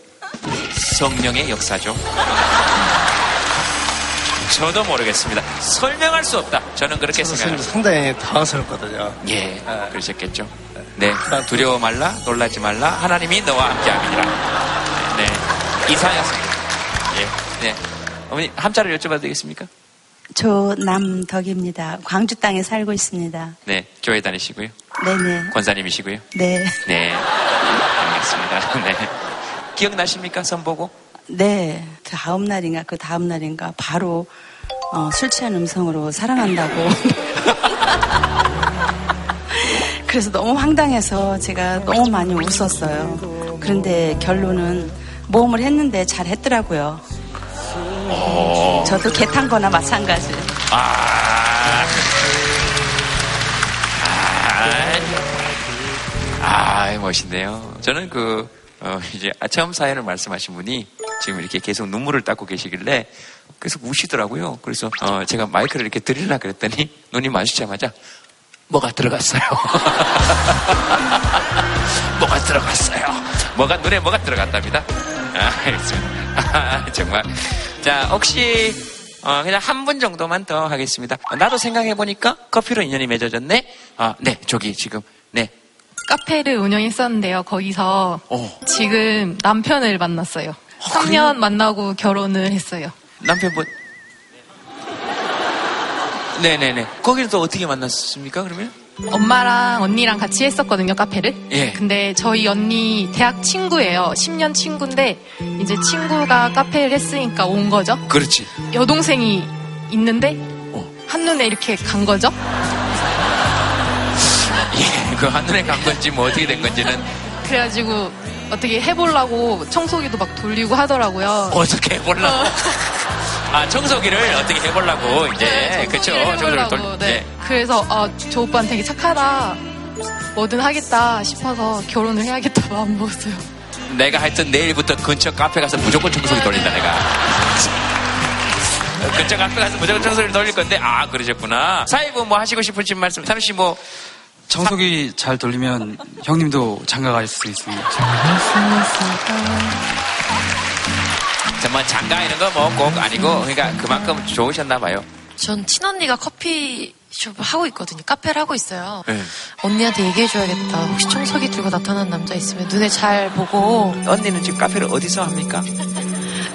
성령의 역사죠. 저도 모르겠습니다. 설명할 수 없다. 저는 그렇게 생각합니다. 상당히 당황스럽거든요. 예, 그러셨겠죠. 네, 두려워 말라, 놀라지 말라. 하나님이 너와 함께함이니라. 네, 이사였습니다. 예, 네. 어머니 함자를 여쭤봐도 되겠습니까? 조남덕입니다. 광주 땅에 살고 있습니다. 네, 교회 다니시고요. 네네. 권사님이시고요. 네. 네, 알겠습니다. 네. 기억나십니까? 선보고? 네. 그 다음 날인가 그 다음 날인가 바로 어, 술 취한 음성으로 사랑한다고. 그래서 너무 황당해서 제가 너무 많이 웃었어요. 그런데 결론은 모험을 했는데 잘 했더라고요. 저도 개 탄 거나 마찬가지. 아, 아, 아, 멋있네요. 저는 그, 어, 이제 체험 사연을 말씀하신 분이 지금 이렇게 계속 눈물을 닦고 계시길래 계속 우시더라고요. 그래서, 어, 제가 마이크를 이렇게 드리려 그랬더니 눈이 마주치자마자 뭐가 들어갔어요. 뭐가 들어갔어요. 뭐가, 눈에 뭐가 들어갔답니다. 아, 알겠습니다. 아, 정말. 자, 혹시, 어, 그냥 한 분 정도만 더 하겠습니다. 나도 생각해 보니까 커피로 인연이 맺어졌네? 아, 네, 저기 지금, 네. 카페를 운영했었는데요. 거기서 지금 남편을 만났어요. 3년 만나고 결혼을 했어요. 남편분. 네네네. 거기는 또 어떻게 만났습니까, 그러면? 엄마랑 언니랑 같이 했었거든요, 카페를. 예. 근데 저희 언니 대학 친구예요. 10년 친구인데 이제 친구가 카페를 했으니까 온 거죠. 그렇지. 여동생이 있는데 한눈에 이렇게 간 거죠. 예, 그 한눈에 간 건지 뭐 어떻게 된 건지는 그래가지고 어떻게 해보려고 청소기도 막 돌리고 하더라고요. 어떻게 해보려고. 아, 청소기를 어떻게 해보려고, 이제. 그쵸. 청소기를 돌, 네. 예. 그래서 아, 저 오빠는 되게 착하다. 뭐든 하겠다 싶어서 결혼을 해야겠다 마음 먹었어요. 내가 하여튼 내일부터 근처 카페 가서 무조건 청소기 돌린다, 내가. 근처 카페 가서 무조건 청소기를 돌릴 건데, 아, 그러셨구나. 사회부 뭐 하시고 싶으신 말씀, 삼씨 뭐, 청소기 잘 돌리면 형님도 장가 가실 수 있습니다. 정말 장가 이런 거 뭐 꼭 아니고, 그러니까 그만큼 좋으셨나 봐요. 전 친언니가 커피숍을 하고 있거든요. 카페를 하고 있어요. 네. 언니한테 얘기해줘야겠다. 혹시 청소기 들고 나타나는 남자 있으면 눈에 잘 보고. 언니는 지금 카페를 어디서 합니까?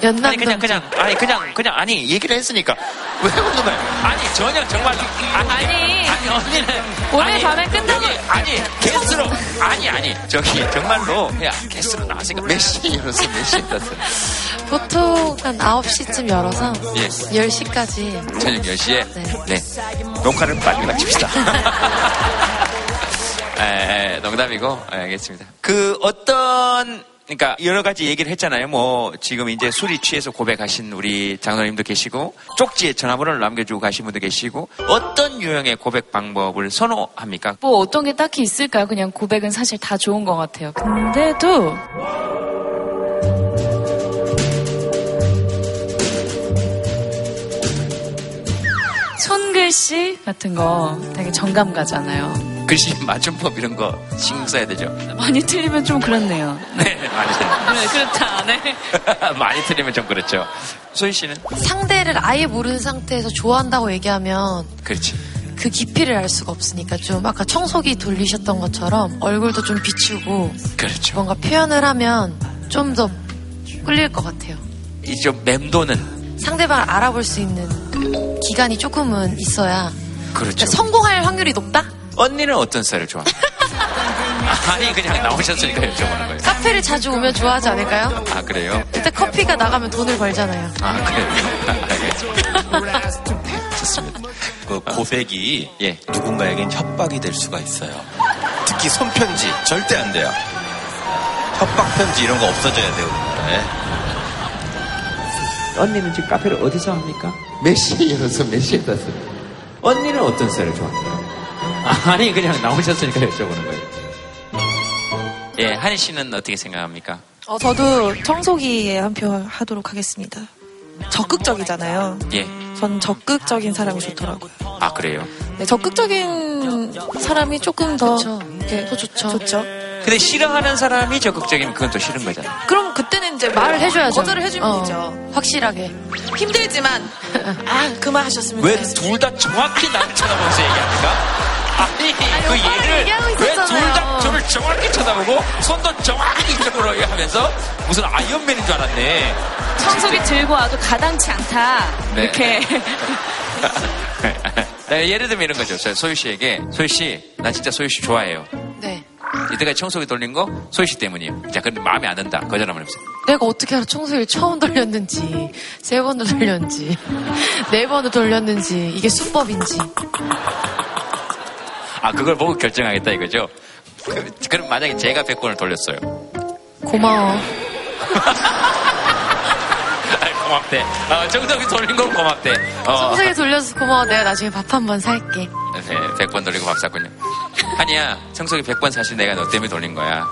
연남 아니 그냥 그냥 아니 그냥 그냥 아니 얘기를 했으니까. 왜 웃는 거야? 아니 전혀 정말 아니. 아니 언니는 오늘 아니, 밤에 끝나고- 아니 게스트로 아니 아니 저기 정말로 야 게스트로 나왔으니까 몇 시에 열었어 몇 시에 열었어 보통 한 9시쯤 열어서 예. 10시까지. 저녁 10시에? 네. 녹화를 빨리 마칩시다. 에, 에, 농담이고 에, 알겠습니다. 그 어떤 그러니까 여러 가지 얘기를 했잖아요. 뭐 지금 이제 술이 취해서 고백하신 우리 장로님도 계시고 쪽지에 전화번호를 남겨주고 가신 분도 계시고 어떤 유형의 고백 방법을 선호합니까? 뭐 어떤 게 딱히 있을까요? 그냥 고백은 사실 다 좋은 것 같아요. 근데도 손글씨 같은 거 되게 정감 가잖아요. 글씨 맞춤법 이런 거 신경 써야 되죠. 많이 틀리면 좀 그렇네요. 네 많이 틀리면 네, 그렇다. 네. 많이 틀리면 좀 그렇죠. 소희 씨는 상대를 아예 모르는 상태에서 좋아한다고 얘기하면 그렇지. 그 깊이를 알 수가 없으니까 좀 아까 청소기 돌리셨던 것처럼 얼굴도 좀 비추고 그렇죠. 뭔가 표현을 하면 좀 더 끌릴 것 같아요. 이 좀 맴도는 상대방을 알아볼 수 있는 기간이 조금은 있어야 그렇죠. 그러니까 성공할 확률이 높다? 언니는 어떤 스타일을 좋아합니까? 아니 그냥 나오셨으니까 여쭤보는 거예요. 카페를 자주 오면 좋아하지 않을까요? 아 그래요? 그때 커피가 나가면 돈을 벌잖아요. 아 그래요? 좋습니다. 그 고백이 예. 누군가에겐 협박이 될 수가 있어요. 특히 손편지 절대 안 돼요. 협박 편지 이런 거 없어져야 돼요. 네. 언니는 지금 카페를 어디서 합니까? 몇 시에 열어서 몇 시에 닫어요? 언니는 어떤 스타일을 좋아합니까? 아니 그냥 나오셨으니까 여쭤보는 거예요. 예, 한희 씨는 어떻게 생각합니까? 어, 저도 청소기에 한 표 하도록 하겠습니다. 적극적이잖아요. 예. 전 적극적인 사람이 좋더라고요. 아 그래요? 네, 적극적인 사람이 조금 더, 네, 더 좋죠. 좋죠. 근데 싫어하는 사람이 적극적이면 그건 또 싫은 거잖아. 그럼 그때는 이제 말을 해줘야죠. 거절을 해주면 어, 되죠. 확실하게. 힘들지만, 아, 그만 하셨으면 왜 좋겠어요. 둘다 정확히 나를 쳐다보면서 얘기합니까? 아니, 그 오빠랑 얘를 얘기하고 왜둘 있었잖아요. 다 저를 정확히 쳐다보고 손도 정확히 이쪽으로 하면서 무슨 아이언맨인 줄 알았네. 청소기 들고 와도 가당치 않다. 네. 이렇게. 네, 예를 들면 이런 거죠. 저 소유 씨에게 소유 씨, 나 진짜 소유 씨 좋아해요. 네. 이때까지 청소기 돌린 거 소유 씨 때문이에요. 자, 근데 마음에 안 든다. 거절하면 없어요. 내가 어떻게 알아 청소기를 처음 돌렸는지, 세 번을 돌렸는지, 네 번을 돌렸는지, 이게 수법인지. 아, 그걸 보고 결정하겠다 이거죠. 그, 그럼 만약에 제가 100번을 돌렸어요. 고마워. 아이, 고맙대. 어, 청소기 돌린 건 고맙대. 어, 청소기 돌려서 고마워. 내가 나중에 밥 한 번 살게. 네, 100번 돌리고 밥 샀군요. 한이야, 청소기 100번 사실 내가 너 때문에 돌린 거야.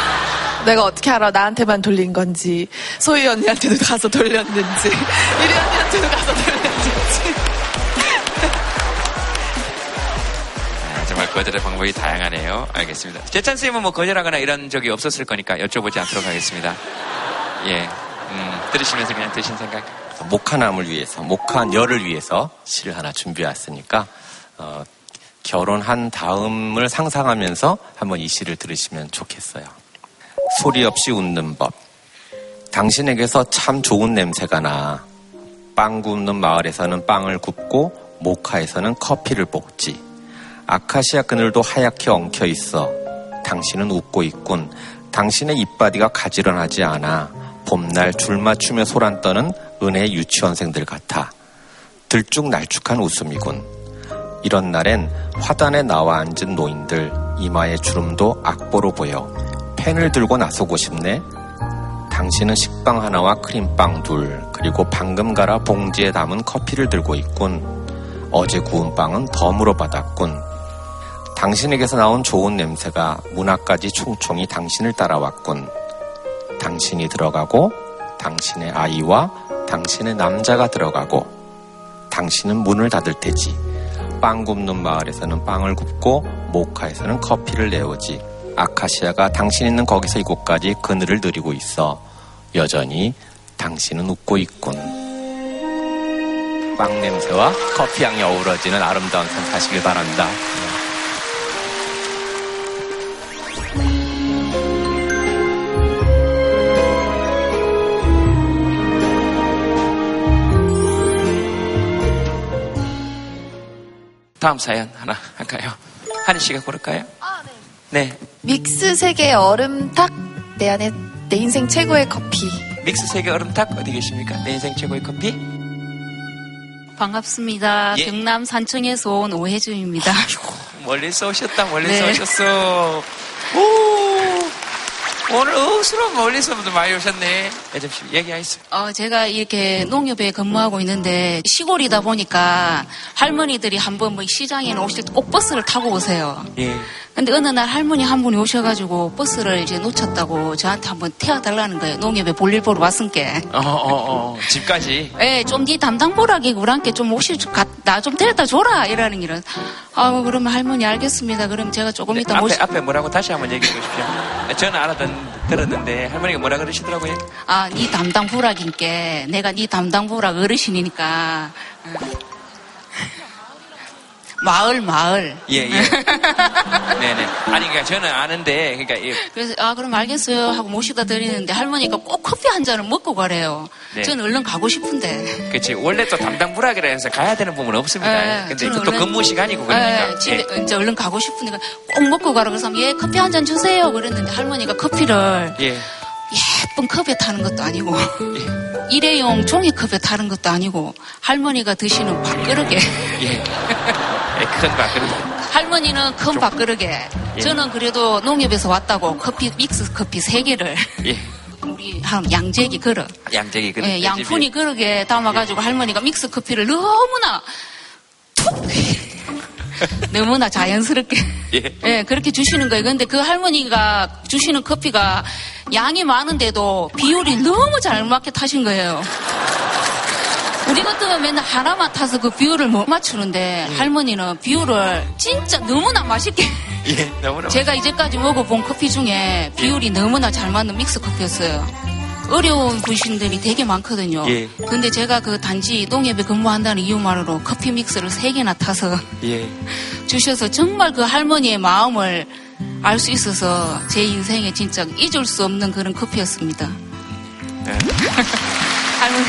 내가 어떻게 알아? 나한테만 돌린 건지, 소희 언니한테도 가서 돌렸는지, 유리 언니한테도 가서 돌렸는지. 거절의 방법이 다양하네요. 알겠습니다. 재찬 쌤은 뭐 거절하거나 이런 적이 없었을 거니까 여쭤보지 않도록 하겠습니다. 예. 음, 들으시면서 그냥 드신 생각. 목화남을 위해서, 목화녀를 위해서 시를 하나 준비해왔으니까, 어, 결혼한 다음을 상상하면서 한번 이 시를 들으시면 좋겠어요. 소리 없이 웃는 법. 당신에게서 참 좋은 냄새가 나. 빵 굽는 마을에서는 빵을 굽고 모카에서는 커피를 볶지. 아카시아 그늘도 하얗게 엉켜 있어. 당신은 웃고 있군. 당신의 이빠디가 가지런하지 않아. 봄날 줄 맞추며 소란 떠는 은혜 유치원생들 같아. 들쭉날쭉한 웃음이군. 이런 날엔 화단에 나와 앉은 노인들 이마의 주름도 악보로 보여. 펜을 들고 나서고 싶네. 당신은 식빵 하나와 크림빵 둘, 그리고 방금 갈아 봉지에 담은 커피를 들고 있군. 어제 구운 빵은 덤으로 받았군. 당신에게서 나온 좋은 냄새가 문 앞까지 총총히 당신을 따라왔군. 당신이 들어가고, 당신의 아이와 당신의 남자가 들어가고, 당신은 문을 닫을 테지. 빵 굽는 마을에서는 빵을 굽고, 모카에서는 커피를 내오지. 아카시아가 당신 있는 거기서 이곳까지 그늘을 들이고 있어. 여전히 당신은 웃고 있군. 빵 냄새와 커피 향이 어우러지는 아름다운 삶 사시길 바란다. 다음 사연 하나 할까요? 한희 씨가 고를까요? 네. 믹스 세계 얼음탁 내 안에 내 인생 최고의 커피. 믹스 세계 얼음탁 어디 계십니까? 내 인생 최고의 커피? 반갑습니다. 예. 경남 산청에서 온 오혜주입니다. 멀리서 오셨다, 멀리서 네. 오셨어. 오, 오늘 억수로 멀리서부터 많이 오셨네. 애점 씨, 얘기하겠습 어, 제가 이렇게 농협에 근무하고 있는데 시골이다 보니까 할머니들이 한번 뭐 시장에 오실 때 꼭 버스를 타고 오세요. 예. 근데 어느 날 할머니 한 분이 오셔가지고 버스를 이제 놓쳤다고 저한테 한번 태워달라는 거예요. 농협에 볼일 보러 왔으니까. 어, 어, 어, 집까지. 예, 좀네 담당 보라기 우리한테 좀 오실 나좀 데려다 줘라 이라는 일은. 아, 그러면 할머니 알겠습니다. 그럼 제가 조금 이따 앞에, 모시. 앞에 뭐라고 다시 한번 얘기해 주십시오. 저는 알아듣, 들었는데 할머니가 뭐라 그러시더라고요? 아, 네 담당 부락인께 내가 네 담당 부락 어르신이니까. 응. 마을 마을. 예, 예. 네네. 아니, 그러니까 저는 아는데, 그러니까, 예. 그래서 아 그럼 알겠어요 하고 모시다 드리는데 할머니가 꼭 커피 한 잔을 먹고 가래요. 네. 저는 얼른 가고 싶은데. 그치. 원래 또 담당 부락이라 해서 가야 되는 부분은 없습니다. 예, 근데 또 원래- 근무 시간이고 그러니까. 예, 집에 이제 얼른 가고 싶으니까 꼭 먹고 가라 그래서 예 커피 한 잔 주세요 그랬는데 할머니가 커피를 예. 예쁜 컵에 타는 것도 아니고 일회용 종이컵에 타는 것도 아니고 할머니가 드시는 밥그릇에 예. 예, 큰 밥그릇. 할머니는 큰 밥그릇에 예. 저는 그래도 농협에서 왔다고 커피 믹스 커피 세 개를 예. 우리 한 양재기 그릇 양재기 그릇. 예, 양푼이 그릇에 담아가지고 할머니가 믹스 커피를 너무나 툭 너무나 자연스럽게 예. 예, 그렇게 주시는 거예요. 근데 그 할머니가 주시는 커피가 양이 많은데도 비율이 너무 잘 맞게 타신 거예요. 우리 같으면 맨날 하나만 타서 그 비율을 못 맞추는데 할머니는 비율을 진짜 너무나 맛있게 예, 너무나. 제가 이제까지 먹어본 커피 중에 비율이 너무나 잘 맞는 믹스 커피였어요. 어려운 분신들이 되게 많거든요. 예. 근데 제가 그 단지 농협에 근무한다는 이유만으로 커피 믹스를 세 개나 타서 예. 주셔서 정말 그 할머니의 마음을 알 수 있어서 제 인생에 진짜 잊을 수 없는 그런 커피였습니다. 네. 할머니.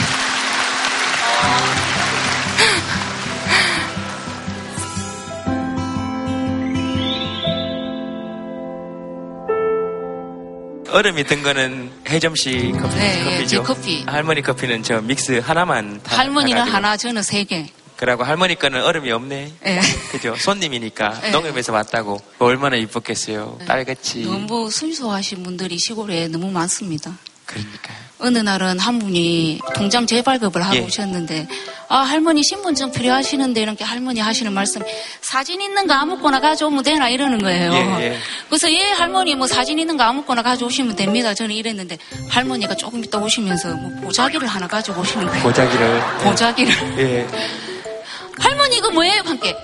얼음이 든 거는 혜점 씨 커피, 네, 예, 커피죠. 제 커피. 할머니 커피는 저 믹스 하나만 다 할머니는. 하나, 저는 세 개. 그러고 할머니 거는 얼음이 없네. 예. 그죠? 손님이니까 예. 농협에서 왔다고 얼마나 이뻤겠어요. 딸같이. 너무 순수하신 분들이 시골에 너무 많습니다. 그러니까요. 어느 날은 한 분이 통장 재발급을 하고 예. 오셨는데 아 할머니 신분증 필요하시는데 이렇게 할머니 하시는 말씀 사진 있는 거 아무거나 가져오면 되나 이러는 거예요. 예, 예. 그래서 예 할머니 뭐 사진 있는 거 아무거나 가져오시면 됩니다. 저는 이랬는데 할머니가 조금 이따 오시면서 뭐 보자기를 하나 가지고 오시는 거예요. 보자기를. 보자기를. 예. 할머니 이거 뭐예요? 함께.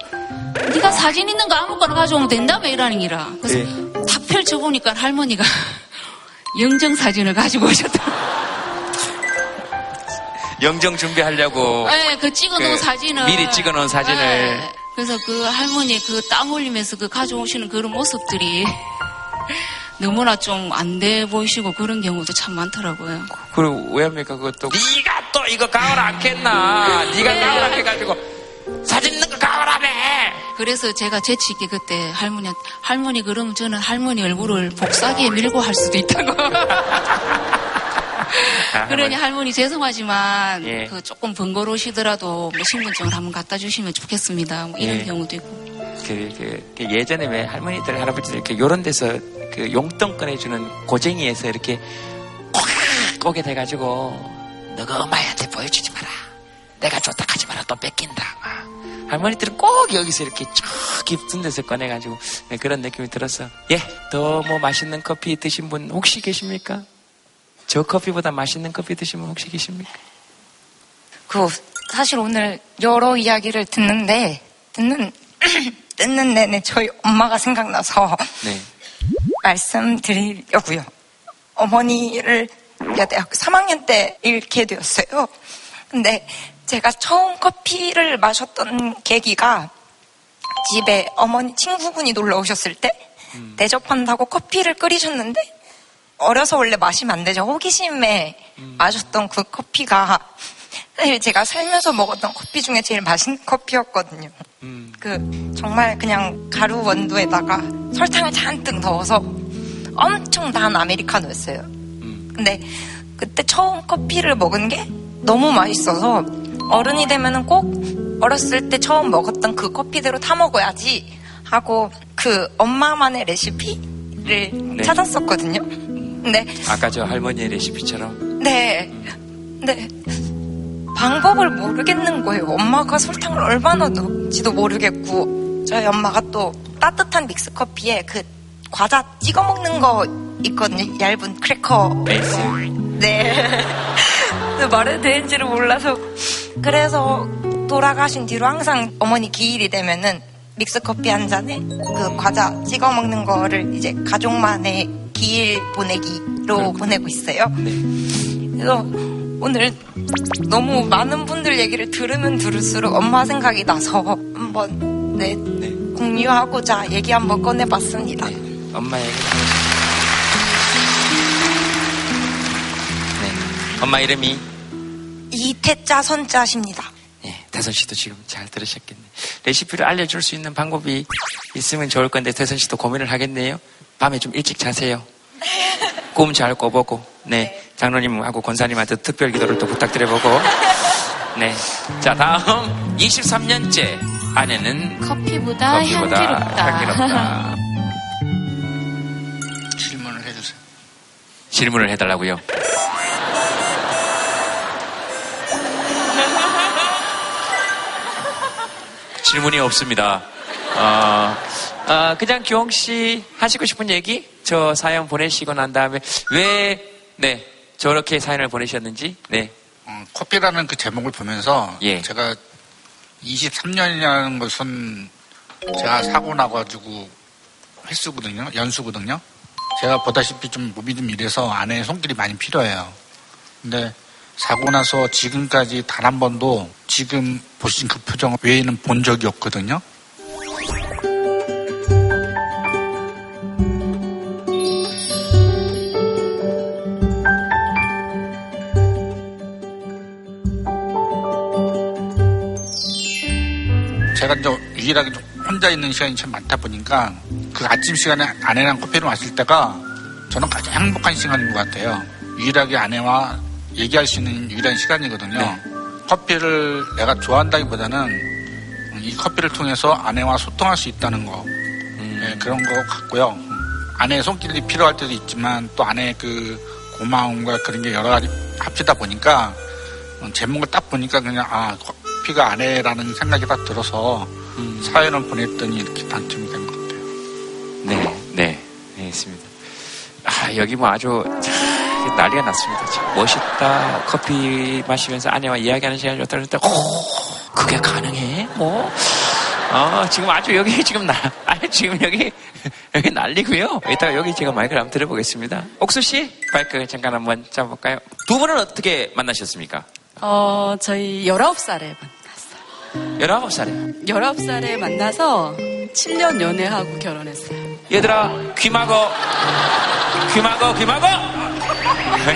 네가 사진 있는 거 아무거나 가져오면 된다며 이러는 기라. 그래서 예. 탁 펼쳐보니까 할머니가 영정 사진을 가지고 오셨다. 영정 준비하려고. 네, 그 찍어놓은 그 사진을. 미리 찍어놓은 사진을. 네. 그래서 그 할머니 그 땀 흘리면서 그 가져오시는 그런 모습들이 너무나 좀 안 돼 보이시고 그런 경우도 참 많더라고요. 그리고 왜 합니까 그것도? 네가 또 이거 가을 않겠나? 네가 가을 않겠가지고 사진 있는 거 가을하며. 그래서 제가 재치 있게 그때 할머니한테 할머니 그러면 저는 할머니 얼굴을 복사기에 밀고 할 수도 있다고. 그러니 할머니 죄송하지만 예. 그 조금 번거로우시더라도 뭐 신분증을 한번 갖다 주시면 좋겠습니다. 뭐 이런 예. 경우도 있고. 그, 그, 그 예전에 왜 할머니들, 할아버지들 이렇게 요런 데서 그 용돈 꺼내주는 고쟁이에서 이렇게 콕 오게 돼가지고 너가 엄마한테 보여주지 마라. 내가 좋다 하지 마라. 또 뺏긴다. 아, 할머니들은 꼭 여기서 이렇게 쭉 깊은 데서 꺼내가지고 네, 그런 느낌이 들었어. 예, 더 뭐 맛있는 커피 드신 분 혹시 계십니까? 저 커피보다 맛있는 커피 드신 분 혹시 계십니까? 그 사실 오늘 여러 이야기를 듣는데 듣는 듣는 내내 저희 엄마가 생각나서 네. 말씀드리려고요. 어머니를 대학교 3학년 때 잃게 되었어요. 근데 제가 처음 커피를 마셨던 계기가 집에 어머니 친구분이 놀러 오셨을 때 대접한다고 커피를 끓이셨는데 어려서 원래 마시면 안 되죠. 호기심에 마셨던 그 커피가 사실 제가 살면서 먹었던 커피 중에 제일 맛있는 커피였거든요. 그 정말 그냥 가루 원두에다가 설탕을 잔뜩 넣어서 엄청 단 아메리카노였어요. 근데 그때 처음 커피를 먹은 게 너무 맛있어서 어른이 되면은 꼭 어렸을 때 처음 먹었던 그 커피대로 타 먹어야지 하고 그 엄마만의 레시피를 네. 찾았었거든요. 근데 아까 저 할머니의 레시피처럼 네. 네. 방법을 모르겠는 거예요. 엄마가 설탕을 얼마나 넣을지도 모르겠고, 저희 엄마가 또 따뜻한 믹스커피에 그 과자 찍어 먹는 거 있거든요. 얇은 크래커. 베이스. 네. 말해도 되는지를 몰라서. 그래서 돌아가신 뒤로 항상 어머니 기일이 되면은 믹스 커피 한 잔에 그 과자 찍어 먹는 거를 이제 가족만의 기일 보내기로 보내고 있어요. 그래서 오늘 너무 많은 분들 얘기를 들으면 들을수록 엄마 생각이 나서 한번 네, 공유하고자 얘기 한번 꺼내봤습니다. 엄마 얘기 네. 엄마 이름이 이태자 선자십니다. 예, 태선 씨도 지금 잘 들으셨겠네. 레시피를 알려줄 수 있는 방법이 있으면 좋을 건데 태선 씨도 고민을 하겠네요. 밤에 좀 일찍 자세요. 꿈 잘 꿔보고, 네, 장로님하고 권사님한테 특별 기도를 또 부탁드려보고, 네. 자, 다음 23년째 아내는 커피보다, 커피보다 향기롭다. 향기롭다. 질문을 해달라고요. 질문이 없습니다. 어, 어, 그냥 기홍 씨 하시고 싶은 얘기 저 사연 보내시고 난 다음에 왜 네 저렇게 사연을 보내셨는지 네 어, 커피라는 그 제목을 보면서 예. 제가 23년이라는 것은 제가 사고 나가지고 횟수거든요, 연수거든요. 제가 보다시피 좀 이래서 아내의 손길이 많이 필요해요. 근데 사고 나서 지금까지 단 한 번도 지금 보신 그 표정 외에는 본 적이 없거든요. 제가 이제 유일하게 좀 혼자 있는 시간이 참 많다 보니까 그 아침 시간에 아내랑 커피를 마실 때가 저는 가장 행복한 시간인 것 같아요. 유일하게 아내와 얘기할 수 있는 유일한 시간이거든요. 커피를 내가 좋아한다기보다는 이 커피를 통해서 아내와 소통할 수 있다는 거 네, 그런 것 같고요. 아내의 손길이 필요할 때도 있지만 또 아내의 그 고마움과 그런 게 여러 가지 합치다 보니까 어, 제목을 딱 보니까 그냥 아 커피가 아내라는 생각이 딱 들어서 사연을 보냈더니 이렇게 당첨이 된 것 같아요. 네, 네, 네, 있습니다. 아, 여기 뭐 아주 참 난리가 났습니다. 참 멋있다. 커피 마시면서 아내와 이야기하는 시간이 좋다 그랬는데, 오, 그게 가능해? 뭐? 어, 지금 아주 여기 지금 나, 아니, 지금 여기, 여기 난리고요 이따가 여기 제가 마이크를 한번 들어보겠습니다. 옥수 씨, 마이크 잠깐 한번 잡아볼까요? 두 분은 어떻게 만나셨습니까? 어, 저희 19살에 19살에. 19살에 만나서 7년 연애하고 결혼했어요. 얘들아, 귀 막어. 귀 막어, 귀 막어!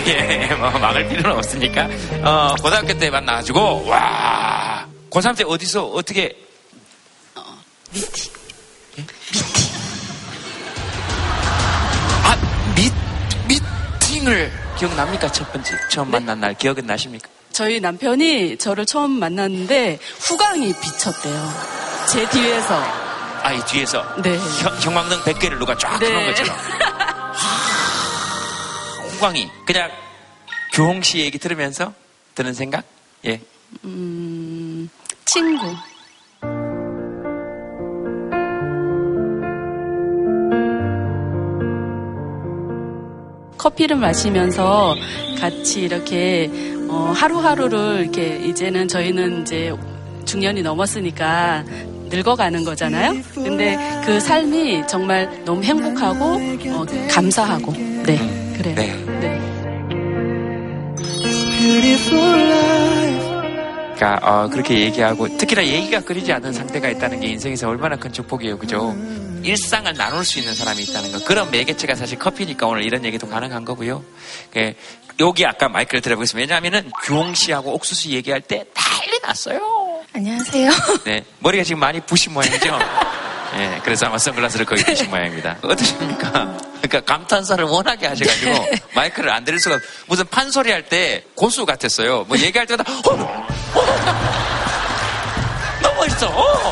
예, 뭐, 막을 필요는 없으니까. 어, 고등학교 때 만나가지고, 와. 고3 때 어디서, 어떻게. 미팅. 아, 미, 미팅을 기억납니까? 첫 번째, 처음 만난 날 기억은 나십니까? 저희 남편이 저를 처음 만났는데 후광이 비쳤대요. 제 뒤에서. 아, 이 뒤에서. 네. 형, 형광등 100개를 누가 쫙 네. 켜놓은 것처럼. 홍광이. 그냥 교홍 씨 얘기 들으면서 드는 생각? 예. 음, 친구. 커피를 마시면서 같이 이렇게 어, 하루하루를 이렇게 이제는 저희는 이제 중년이 넘었으니까 늙어가는 거잖아요. 근데 그 삶이 정말 너무 행복하고 어, 감사하고 네 그래요. 네. 그러니까 어, 그렇게 얘기하고 특히나 얘기가 끊이지 않는 상태가 있다는 게 인생에서 얼마나 큰 축복이에요, 그죠? 일상을 나눌 수 있는 사람이 있다는 거. 그런 매개체가 사실 커피니까 오늘 이런 얘기도 가능한 거고요. 그, 여기 아까 마이크를 들어보겠습니다. 왜냐하면은 규홍 씨하고 옥수수 얘기할 때 난리 났어요. 안녕하세요. 네, 머리가 지금 많이 부신 모양이죠. 예, 그래서 아마 선글라스를 거의 끼신 모양입니다. 어떠십니까? 그러니까 감탄사를 워낙에 하셔가지고 마이크를 안 들을 수가 없- 무슨 판소리 할 때 고수 같았어요. 뭐 얘기할 때마다 어, 어, 너무 멋있어. 어,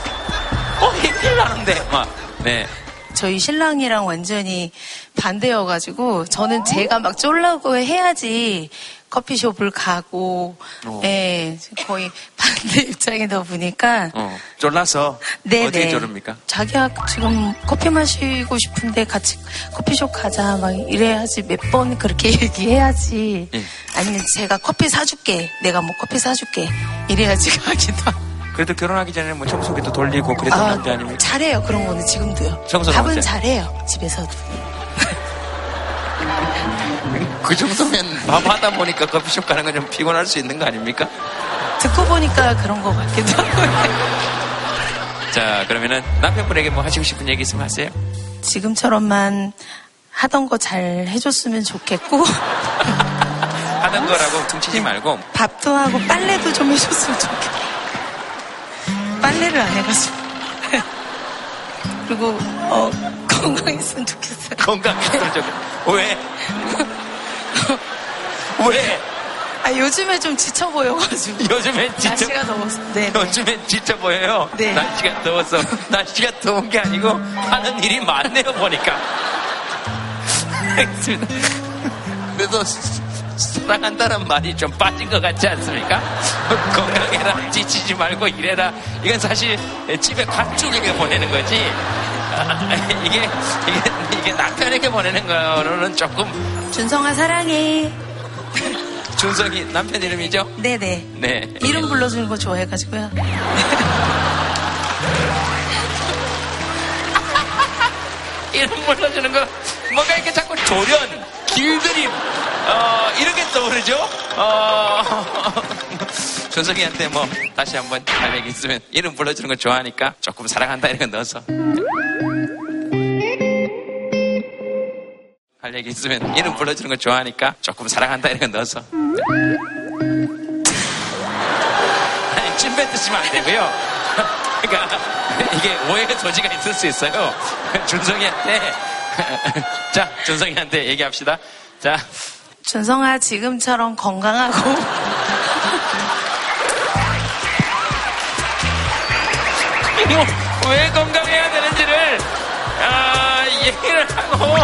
어, 나는데 막 네. 저희 신랑이랑 완전히 반대여가지고 저는 제가 막 쫄라고 해야지 커피숍을 가고 어. 예 거의 반대 입장이다 보니까 어, 졸라서 네, 어디에 네. 졸릅니까? 자기야 지금 커피 마시고 싶은데 같이 커피숍 가자 막 이래야지 몇 번 그렇게 얘기해야지 예. 아니면 제가 커피 사줄게 내가 뭐 커피 사줄게 이래야지 가기도 하고 그래도 결혼하기 전에 뭐 청소기도 돌리고 그랬던 아, 남자 아닙니까? 잘해요. 그런 거는 지금도요. 청소는 밥은 언제? 잘해요. 집에서도. 그 정도면 밥 하다 보니까 커피숍 가는 건 좀 피곤할 수 있는 거 아닙니까? 듣고 보니까 그런 거 같기도 하고 자, 그러면은 남편분에게 뭐 하시고 싶은 얘기 있으면 하세요. 지금처럼만 하던 거 잘 해줬으면 좋겠고. 하던 거라고 퉁치지 말고. 밥도 하고 빨래도 좀 해줬으면 좋겠고 빨래를 안 해가지고 그리고 어, 건강했으면 좋겠어요 건강했으면 좋겠고 왜? 왜? 아, 요즘에 좀 지쳐 보여가지고 요즘엔 지쳐 날씨가 더워서 네, 네. 요즘엔 지쳐 보여요. 네. 날씨가 더워서 날씨가 더운 게 아니고 하는 일이 많네요 보니까. 알겠습니다. 그래도 사랑한다는 말이 좀 빠진 것 같지 않습니까? 건강해라, 지치지 말고 일해라. 이건 사실 집에 가족에게 보내는 거지. 아, 이게, 이게, 이게 남편에게 보내는 거는 조금 준성아 사랑해 준성이 남편 이름이죠? 네네 네. 이름 불러주는 거 좋아해가지고요 이름 불러주는 거 뭔가 이렇게 자꾸 조련, 길들임 어, 이렇게 떠오르죠? 어, 준석이한테 뭐 다시 한번 할 얘기 있으면 이름 불러주는 거 좋아하니까 조금 사랑한다 이런 거 넣어서 할 얘기 있으면 이름 불러주는 거 좋아하니까 조금 사랑한다 이런 거 넣어서 찜 뱉으시면 안 되고요. 그러니까 이게 오해의 소지가 있을 수 있어요. 준성이한테 자 준성이한테 얘기합시다. 자 준성아 지금처럼 건강하고 왜 건강해야 되는지를 아, 얘기를 하고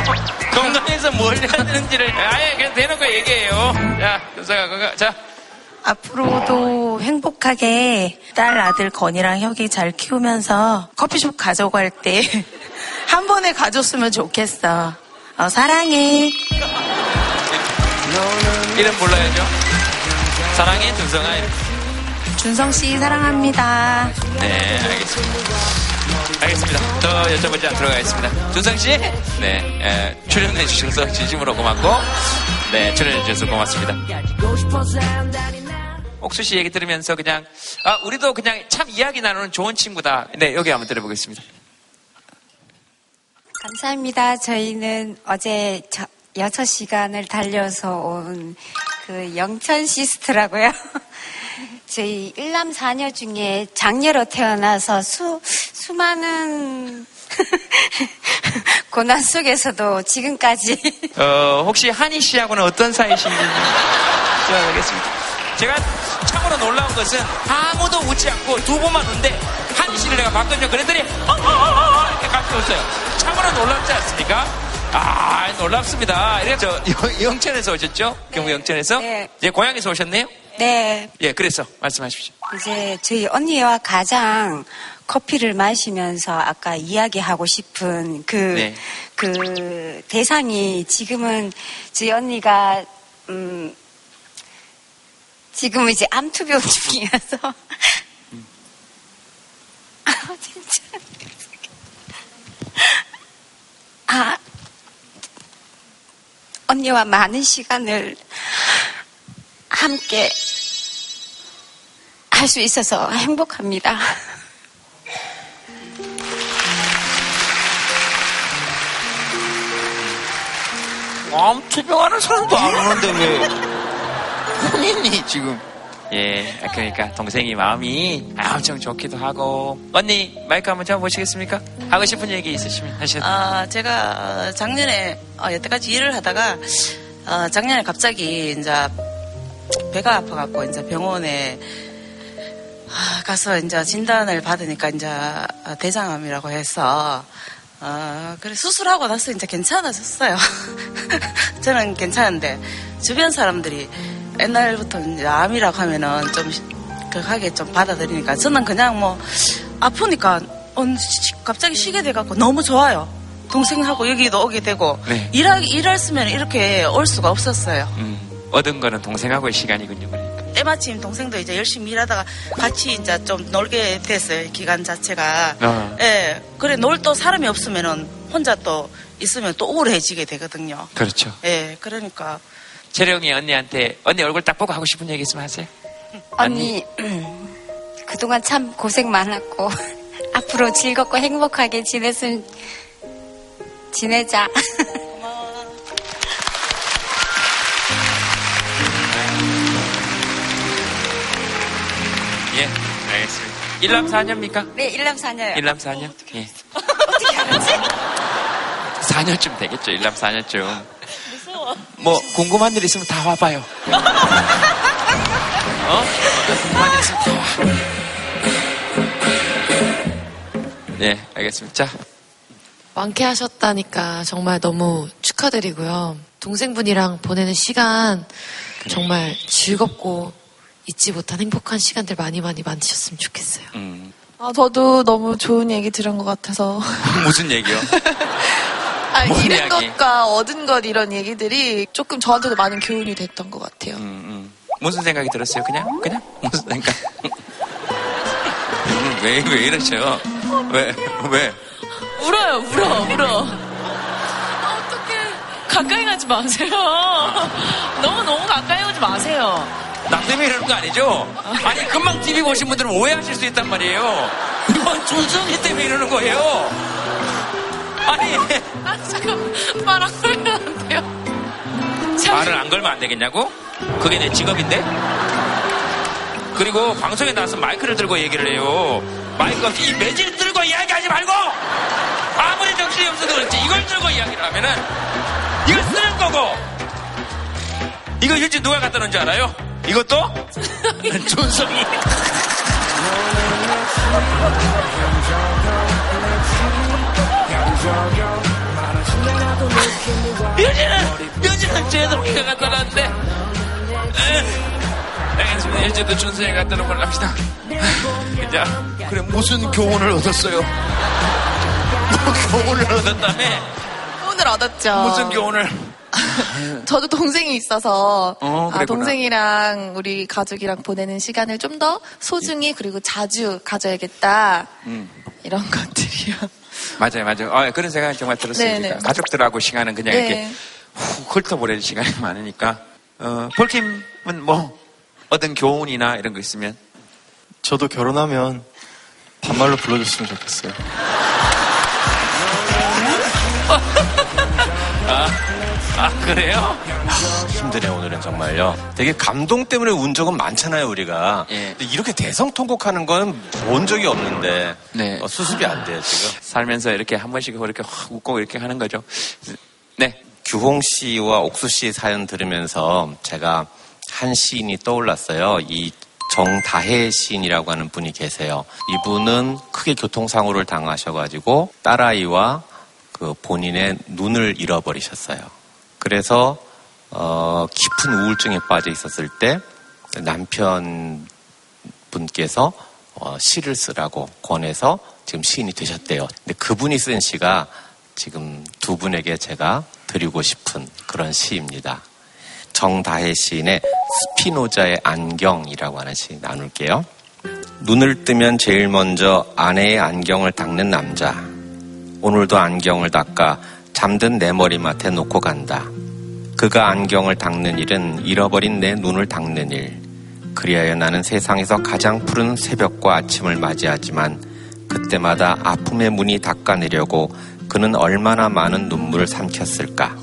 건강해서 뭘 해야 되는지를 아예 그냥 대놓고 얘기해요. 자 준성아 건강 자 앞으로도 행복하게 딸 아들 건이랑 혁이 잘 키우면서 커피숍 가져갈 때 한 번에 가줬으면 좋겠어 어, 사랑해 이름 불러야죠. 사랑해 준성아. 준성 씨 사랑합니다 네, 알겠습니다. 알겠습니다. 더 여쭤보지 않도록 하겠습니다. 준성 씨, 네, 에, 출연해 주셔서 진심으로 고맙고, 네, 출연해 주셔서 고맙습니다. 옥수 씨 얘기 들으면서 그냥 아 우리도 그냥 참 이야기 나누는 좋은 친구다. 네 여기 한번 들어보겠습니다. 감사합니다. 저희는 어제 저, 6시간을 달려서 온 그 영천 시스트라고요. 저희 일남 사녀 중에 장녀로 태어나서 수, 수많은 고난 속에서도 지금까지 어, 혹시 한희 씨하고는 어떤 사이신지 여쭤보겠습니다. 제가 참으로 놀라운 것은 아무도 웃지 않고 두 번만 웃는데 내가 봤거든요. 그랬더니 어, 어, 어, 어, 이렇게 같이 웃어요. 참으로 놀랍지 않습니까? 아, 놀랍습니다. 이래 저 영- 영천에서 오셨죠? 경북 영천에서? 네. 예, 고향에서 오셨네요? 네 예, 그래서 말씀하십시오. 이제 저희 언니와 가장 커피를 마시면서 아까 이야기하고 싶은 그, 네. 그 대상이 지금은 저희 언니가, 음, 지금은 이제 암투병 중이어서. 아, 진짜. 아, 언니와 많은 시간을 함께 할 수 있어서 행복합니다. 암투병하는 사람도 안 오는데 왜 본인이 지금 예 그러니까 동생이 마음이 엄청 좋기도 하고 언니 마이크 한번 잡아보시겠습니까? 하고 싶은 얘기 있으시면 하셔도 아, 제가 어, 작년에 어, 여태까지 일을 하다가 어, 작년에 갑자기 이제 배가 아파갖고 이제 병원에 아, 가서 이제 진단을 받으니까 이제 어, 대장암이라고 해서 어, 그래 수술하고 나서 이제 괜찮아졌어요. 저는 괜찮은데 주변 사람들이 옛날부터 이제 암이라고 하면은 좀 극하게 좀 받아들이니까 저는 그냥 뭐 아프니까 갑자기 쉬게 돼갖고 너무 좋아요. 동생하고 여기도 오게 되고 네. 일하, 일했으면 이렇게 올 수가 없었어요. 음, 얻은 거는 동생하고의 시간이군요. 그러니까. 때마침 동생도 이제 열심히 일하다가 같이 이제 좀 놀게 됐어요. 기간 자체가. 어. 예. 그래 놀 또 사람이 없으면은 혼자 또 있으면 또 우울해지게 되거든요. 그렇죠. 예. 그러니까 재령이 언니한테 언니 얼굴 딱 보고 하고 싶은 얘기 있으면 하세요. 언니, 그동안 참 고생 많았고, 앞으로 즐겁고 행복하게 지냈으면, 지내자. 예, 알겠습니다. 일남 사녀입니까? 네, 일남 사녀요. 일남 사녀? 예. 어떻게 알았지? 4년쯤 되겠죠. 일남 4년쯤. 뭐 궁금한 일 있으면 다 와봐요. 어? 궁금한 일 있으면 다 와. 네, 알겠습니다. 자, 완쾌하셨다니까 정말 너무 축하드리고요. 동생분이랑 보내는 시간 정말 즐겁고 잊지 못한 행복한 시간들 많이 많이 만드셨으면 좋겠어요. 아, 저도 너무 좋은 얘기 들은 것 같아서. 무슨 얘기요? 아, 뭔 잃은 이야기? 것과 얻은 것 이런 얘기들이 조금 저한테도 많은 교훈이 됐던 것 같아요. 음, 무슨 생각이 들었어요? 그냥? 그냥? 무슨 생각? 음, 왜, 왜 이러셔? 왜, 왜? 울어요, 울어, 울어. 아, 어떡해. 가까이 가지 마세요. 너무 너무 가까이 오지 마세요. 나 때문에 이러는 거 아니죠? 아니, 금방 TV 보신 분들은 오해하실 수 있단 말이에요. 이건 준성이 때문에 이러는 거예요. 아니, 아, 잠깐 말 안 걸면 안 돼요. 말을 안 걸면 안 되겠냐고? 그게 내 직업인데? 그리고 방송에 나와서 마이크를 들고 얘기를 해요. 마이크 없이 이 매질 들고 이야기하지 말고! 아무리 정신이 없어도 그렇지. 이걸 들고 이야기를 하면은 이걸 쓰는 거고! 이거 휴지 누가 갖다 놓은 줄 알아요? 이것도? 준성이. 유진은, 유진은 제대로 키가 갖다 놨는데. 에, 알겠습니다. 일제도 준성이 갖다 걸로 합시다. 자, 그래, 무슨 교훈을 얻었어요? 뭐 교훈을 얻었다며? 오늘 얻었죠. 무슨 교훈을? 저도 동생이 있어서 어, 아. 동생이랑 우리 가족이랑 보내는 시간을 좀 더 소중히 그리고 자주 가져야겠다 음. 이런 것들이요. 맞아요, 맞아요. 아, 그런 생각이 정말 들었어요. 네네. 그러니까 가족들하고 시간은 그냥 네. 이렇게 훅 훑어보내는 시간이 많으니까. 어, 폴킴은 뭐, 어떤 교훈이나 이런 거 있으면 저도 결혼하면 반말로 불러줬으면 좋겠어요. 아, 아 그래요? 힘드네 오늘은 정말요. 되게 감동 때문에 운 적은 많잖아요 우리가. 예. 근데 이렇게 대성통곡하는 건 본 적이 없는데 네. 어, 수습이 안 돼요 지금. 살면서 이렇게 한 번씩 이렇게 확 웃고 이렇게 하는 거죠. 네. 규홍 씨와 옥수 씨의 사연 들으면서 제가 한 시인이 떠올랐어요. 이 정다혜 시인이라고 하는 분이 계세요. 이분은 크게 교통사고를 당하셔가지고 딸아이와 그 본인의 눈을 잃어버리셨어요. 그래서 어, 깊은 우울증에 빠져 있었을 때 남편 분께서 어, 시를 쓰라고 권해서 지금 시인이 되셨대요. 근데 그분이 쓴 시가 지금 두 분에게 제가 드리고 싶은 그런 시입니다. 정다혜 시인의 스피노자의 안경이라고 하는 시 나눌게요. 눈을 뜨면 제일 먼저 아내의 안경을 닦는 남자. 오늘도 안경을 닦아 잠든 내 머리맡에 놓고 간다. 그가 안경을 닦는 일은 잃어버린 내 눈을 닦는 일. 그리하여 나는 세상에서 가장 푸른 새벽과 아침을 맞이하지만 그때마다 아픔의 문이 닦아내려고 그는 얼마나 많은 눈물을 삼켰을까.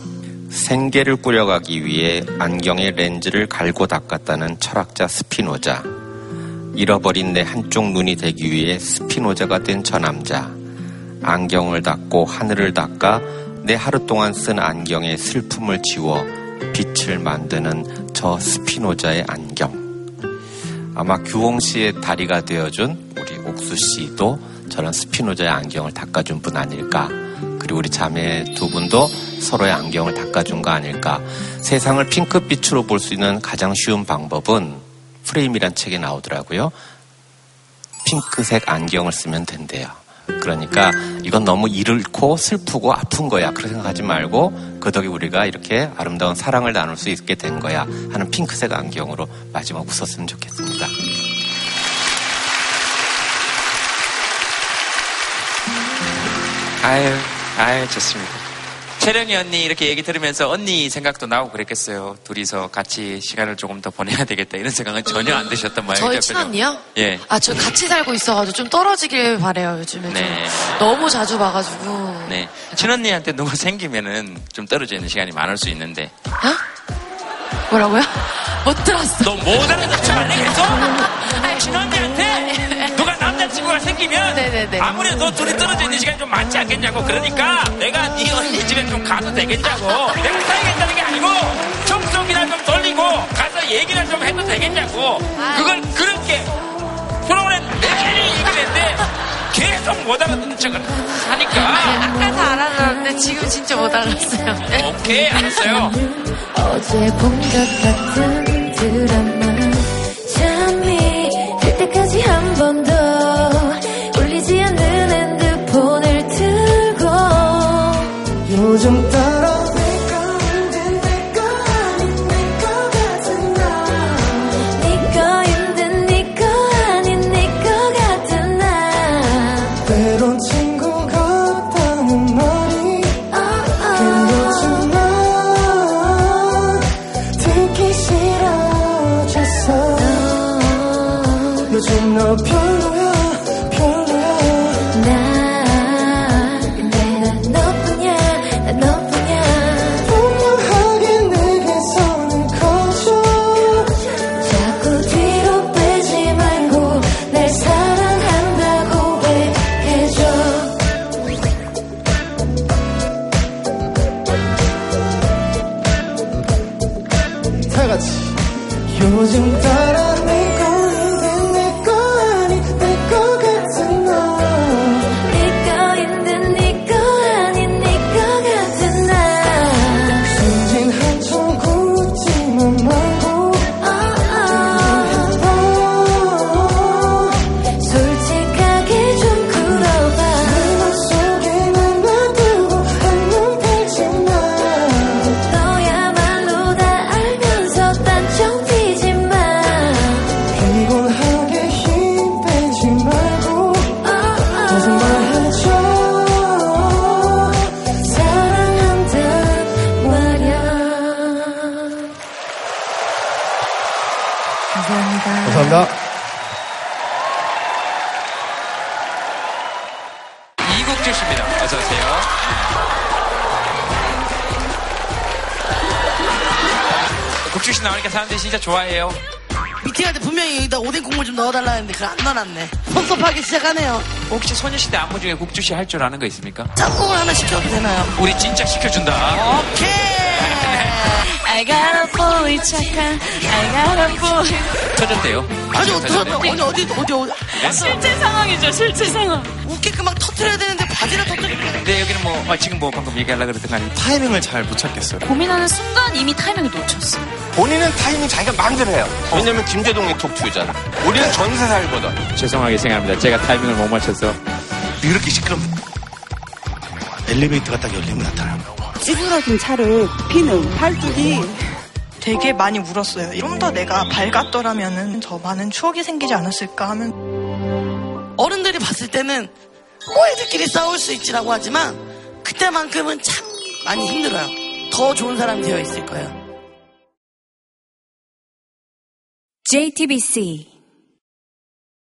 생계를 꾸려가기 위해 안경의 렌즈를 갈고 닦았다는 철학자 스피노자. 잃어버린 내 한쪽 눈이 되기 위해 스피노자가 된 저 남자. 안경을 닦고 하늘을 닦아 내 하루 동안 쓴 안경의 슬픔을 지워 빛을 만드는 저 스피노자의 안경. 아마 규홍 씨의 다리가 되어준 우리 옥수 씨도 저런 스피노자의 안경을 닦아준 분 아닐까. 그리고 우리 자매 두 분도 서로의 안경을 닦아준 거 아닐까. 세상을 핑크빛으로 볼 수 있는 가장 쉬운 방법은 프레임이란 책에 나오더라고요. 핑크색 안경을 쓰면 된대요. 그러니까 이건 너무 잃고 슬프고 아픈 거야. 그렇게 생각하지 말고 그 덕에 우리가 이렇게 아름다운 사랑을 나눌 수 있게 된 거야. 하는 핑크색 안경으로 마지막 웃었으면 좋겠습니다. 아유, 아유, 좋습니다. 채령이 언니 이렇게 얘기 들으면서 언니 생각도 나고 그랬겠어요. 둘이서 같이 시간을 조금 더 보내야 되겠다. 이런 생각은 전혀 안 드셨단 말이에요. 저희 친언니요? 예. 아, 저 같이 살고 있어가지고 좀 떨어지길 바래요, 요즘에. 네. 좀 너무 자주 봐가지고. 네. 친언니한테 누가 생기면은 좀 떨어져 있는 시간이 많을 수 있는데. 뭐라고요? 못 들었어. 너 못 알아듣지 말래겠어? 아니, 친언니한테 남자친구가 생기면 아무래도 둘이 떨어져 있는 시간이 좀 많지 않겠냐고. 그러니까 내가 네 언니 집에 좀 가도 되겠냐고. 내가 사야겠다는 게 아니고 청소기나 좀 돌리고 가서 얘기를 좀 해도 되겠냐고. 그걸 그렇게 프로그램 내내 얘기를 했는데 계속 못 알아듣는 척을 하니까. 아까 다 알아들었는데 지금 진짜 못 알았어요. 오케이, 알았어요. 어제 본것 같은 드라 다 같이 요즘 따라 내거 나오니까 사람들이 진짜 좋아해요. 미팅할 때 분명히 여기다 오뎅 국물 좀 넣어달라 했는데 그걸 안 넣어놨네. 섭섭하게 시작하네요. 혹시 소녀시대 안무 중에 국주 씨할줄 아는 거 있습니까? 짬뽕을 하나 시켜도 되나요? 우리 진짜 시켜준다. I got a boy 착한 I got a boy 터졌대요. 아니, 터졌대요. 어디, 어디, 어디, 어디, 어디. 네? 실제 상황이죠 실제 상황 웃기게 막 터트려야 되는데 바지를 터트리고. 근데 여기는 뭐 어, 지금 뭐 방금 얘기하려고 그랬던 거 아니에요? 타이밍을 잘 못 찾겠어요. 고민하는 순간 이미 타이밍을 놓쳤어 본인은 타이밍 자기가 마음대로 해요. 왜냐면 김재동의 톡투유잖아. 우리는 전세 살거든. 죄송하게 생각합니다. 제가 타이밍을 못 맞춰서. 이렇게 시끄러운 엘리베이터가 딱 열리면 나타나는 거. 찌그러진 차를 피는 팔뚝이 되게 많이 울었어요. 좀 더 내가 밝았더라면은 더 많은 추억이 생기지 않았을까 하면 어른들이 봤을 때는 뭐 애들끼리 싸울 수 있지라고 하지만 그때만큼은 참 많이 힘들어요. 더 좋은 사람이 되어 있을 거예요. JTBC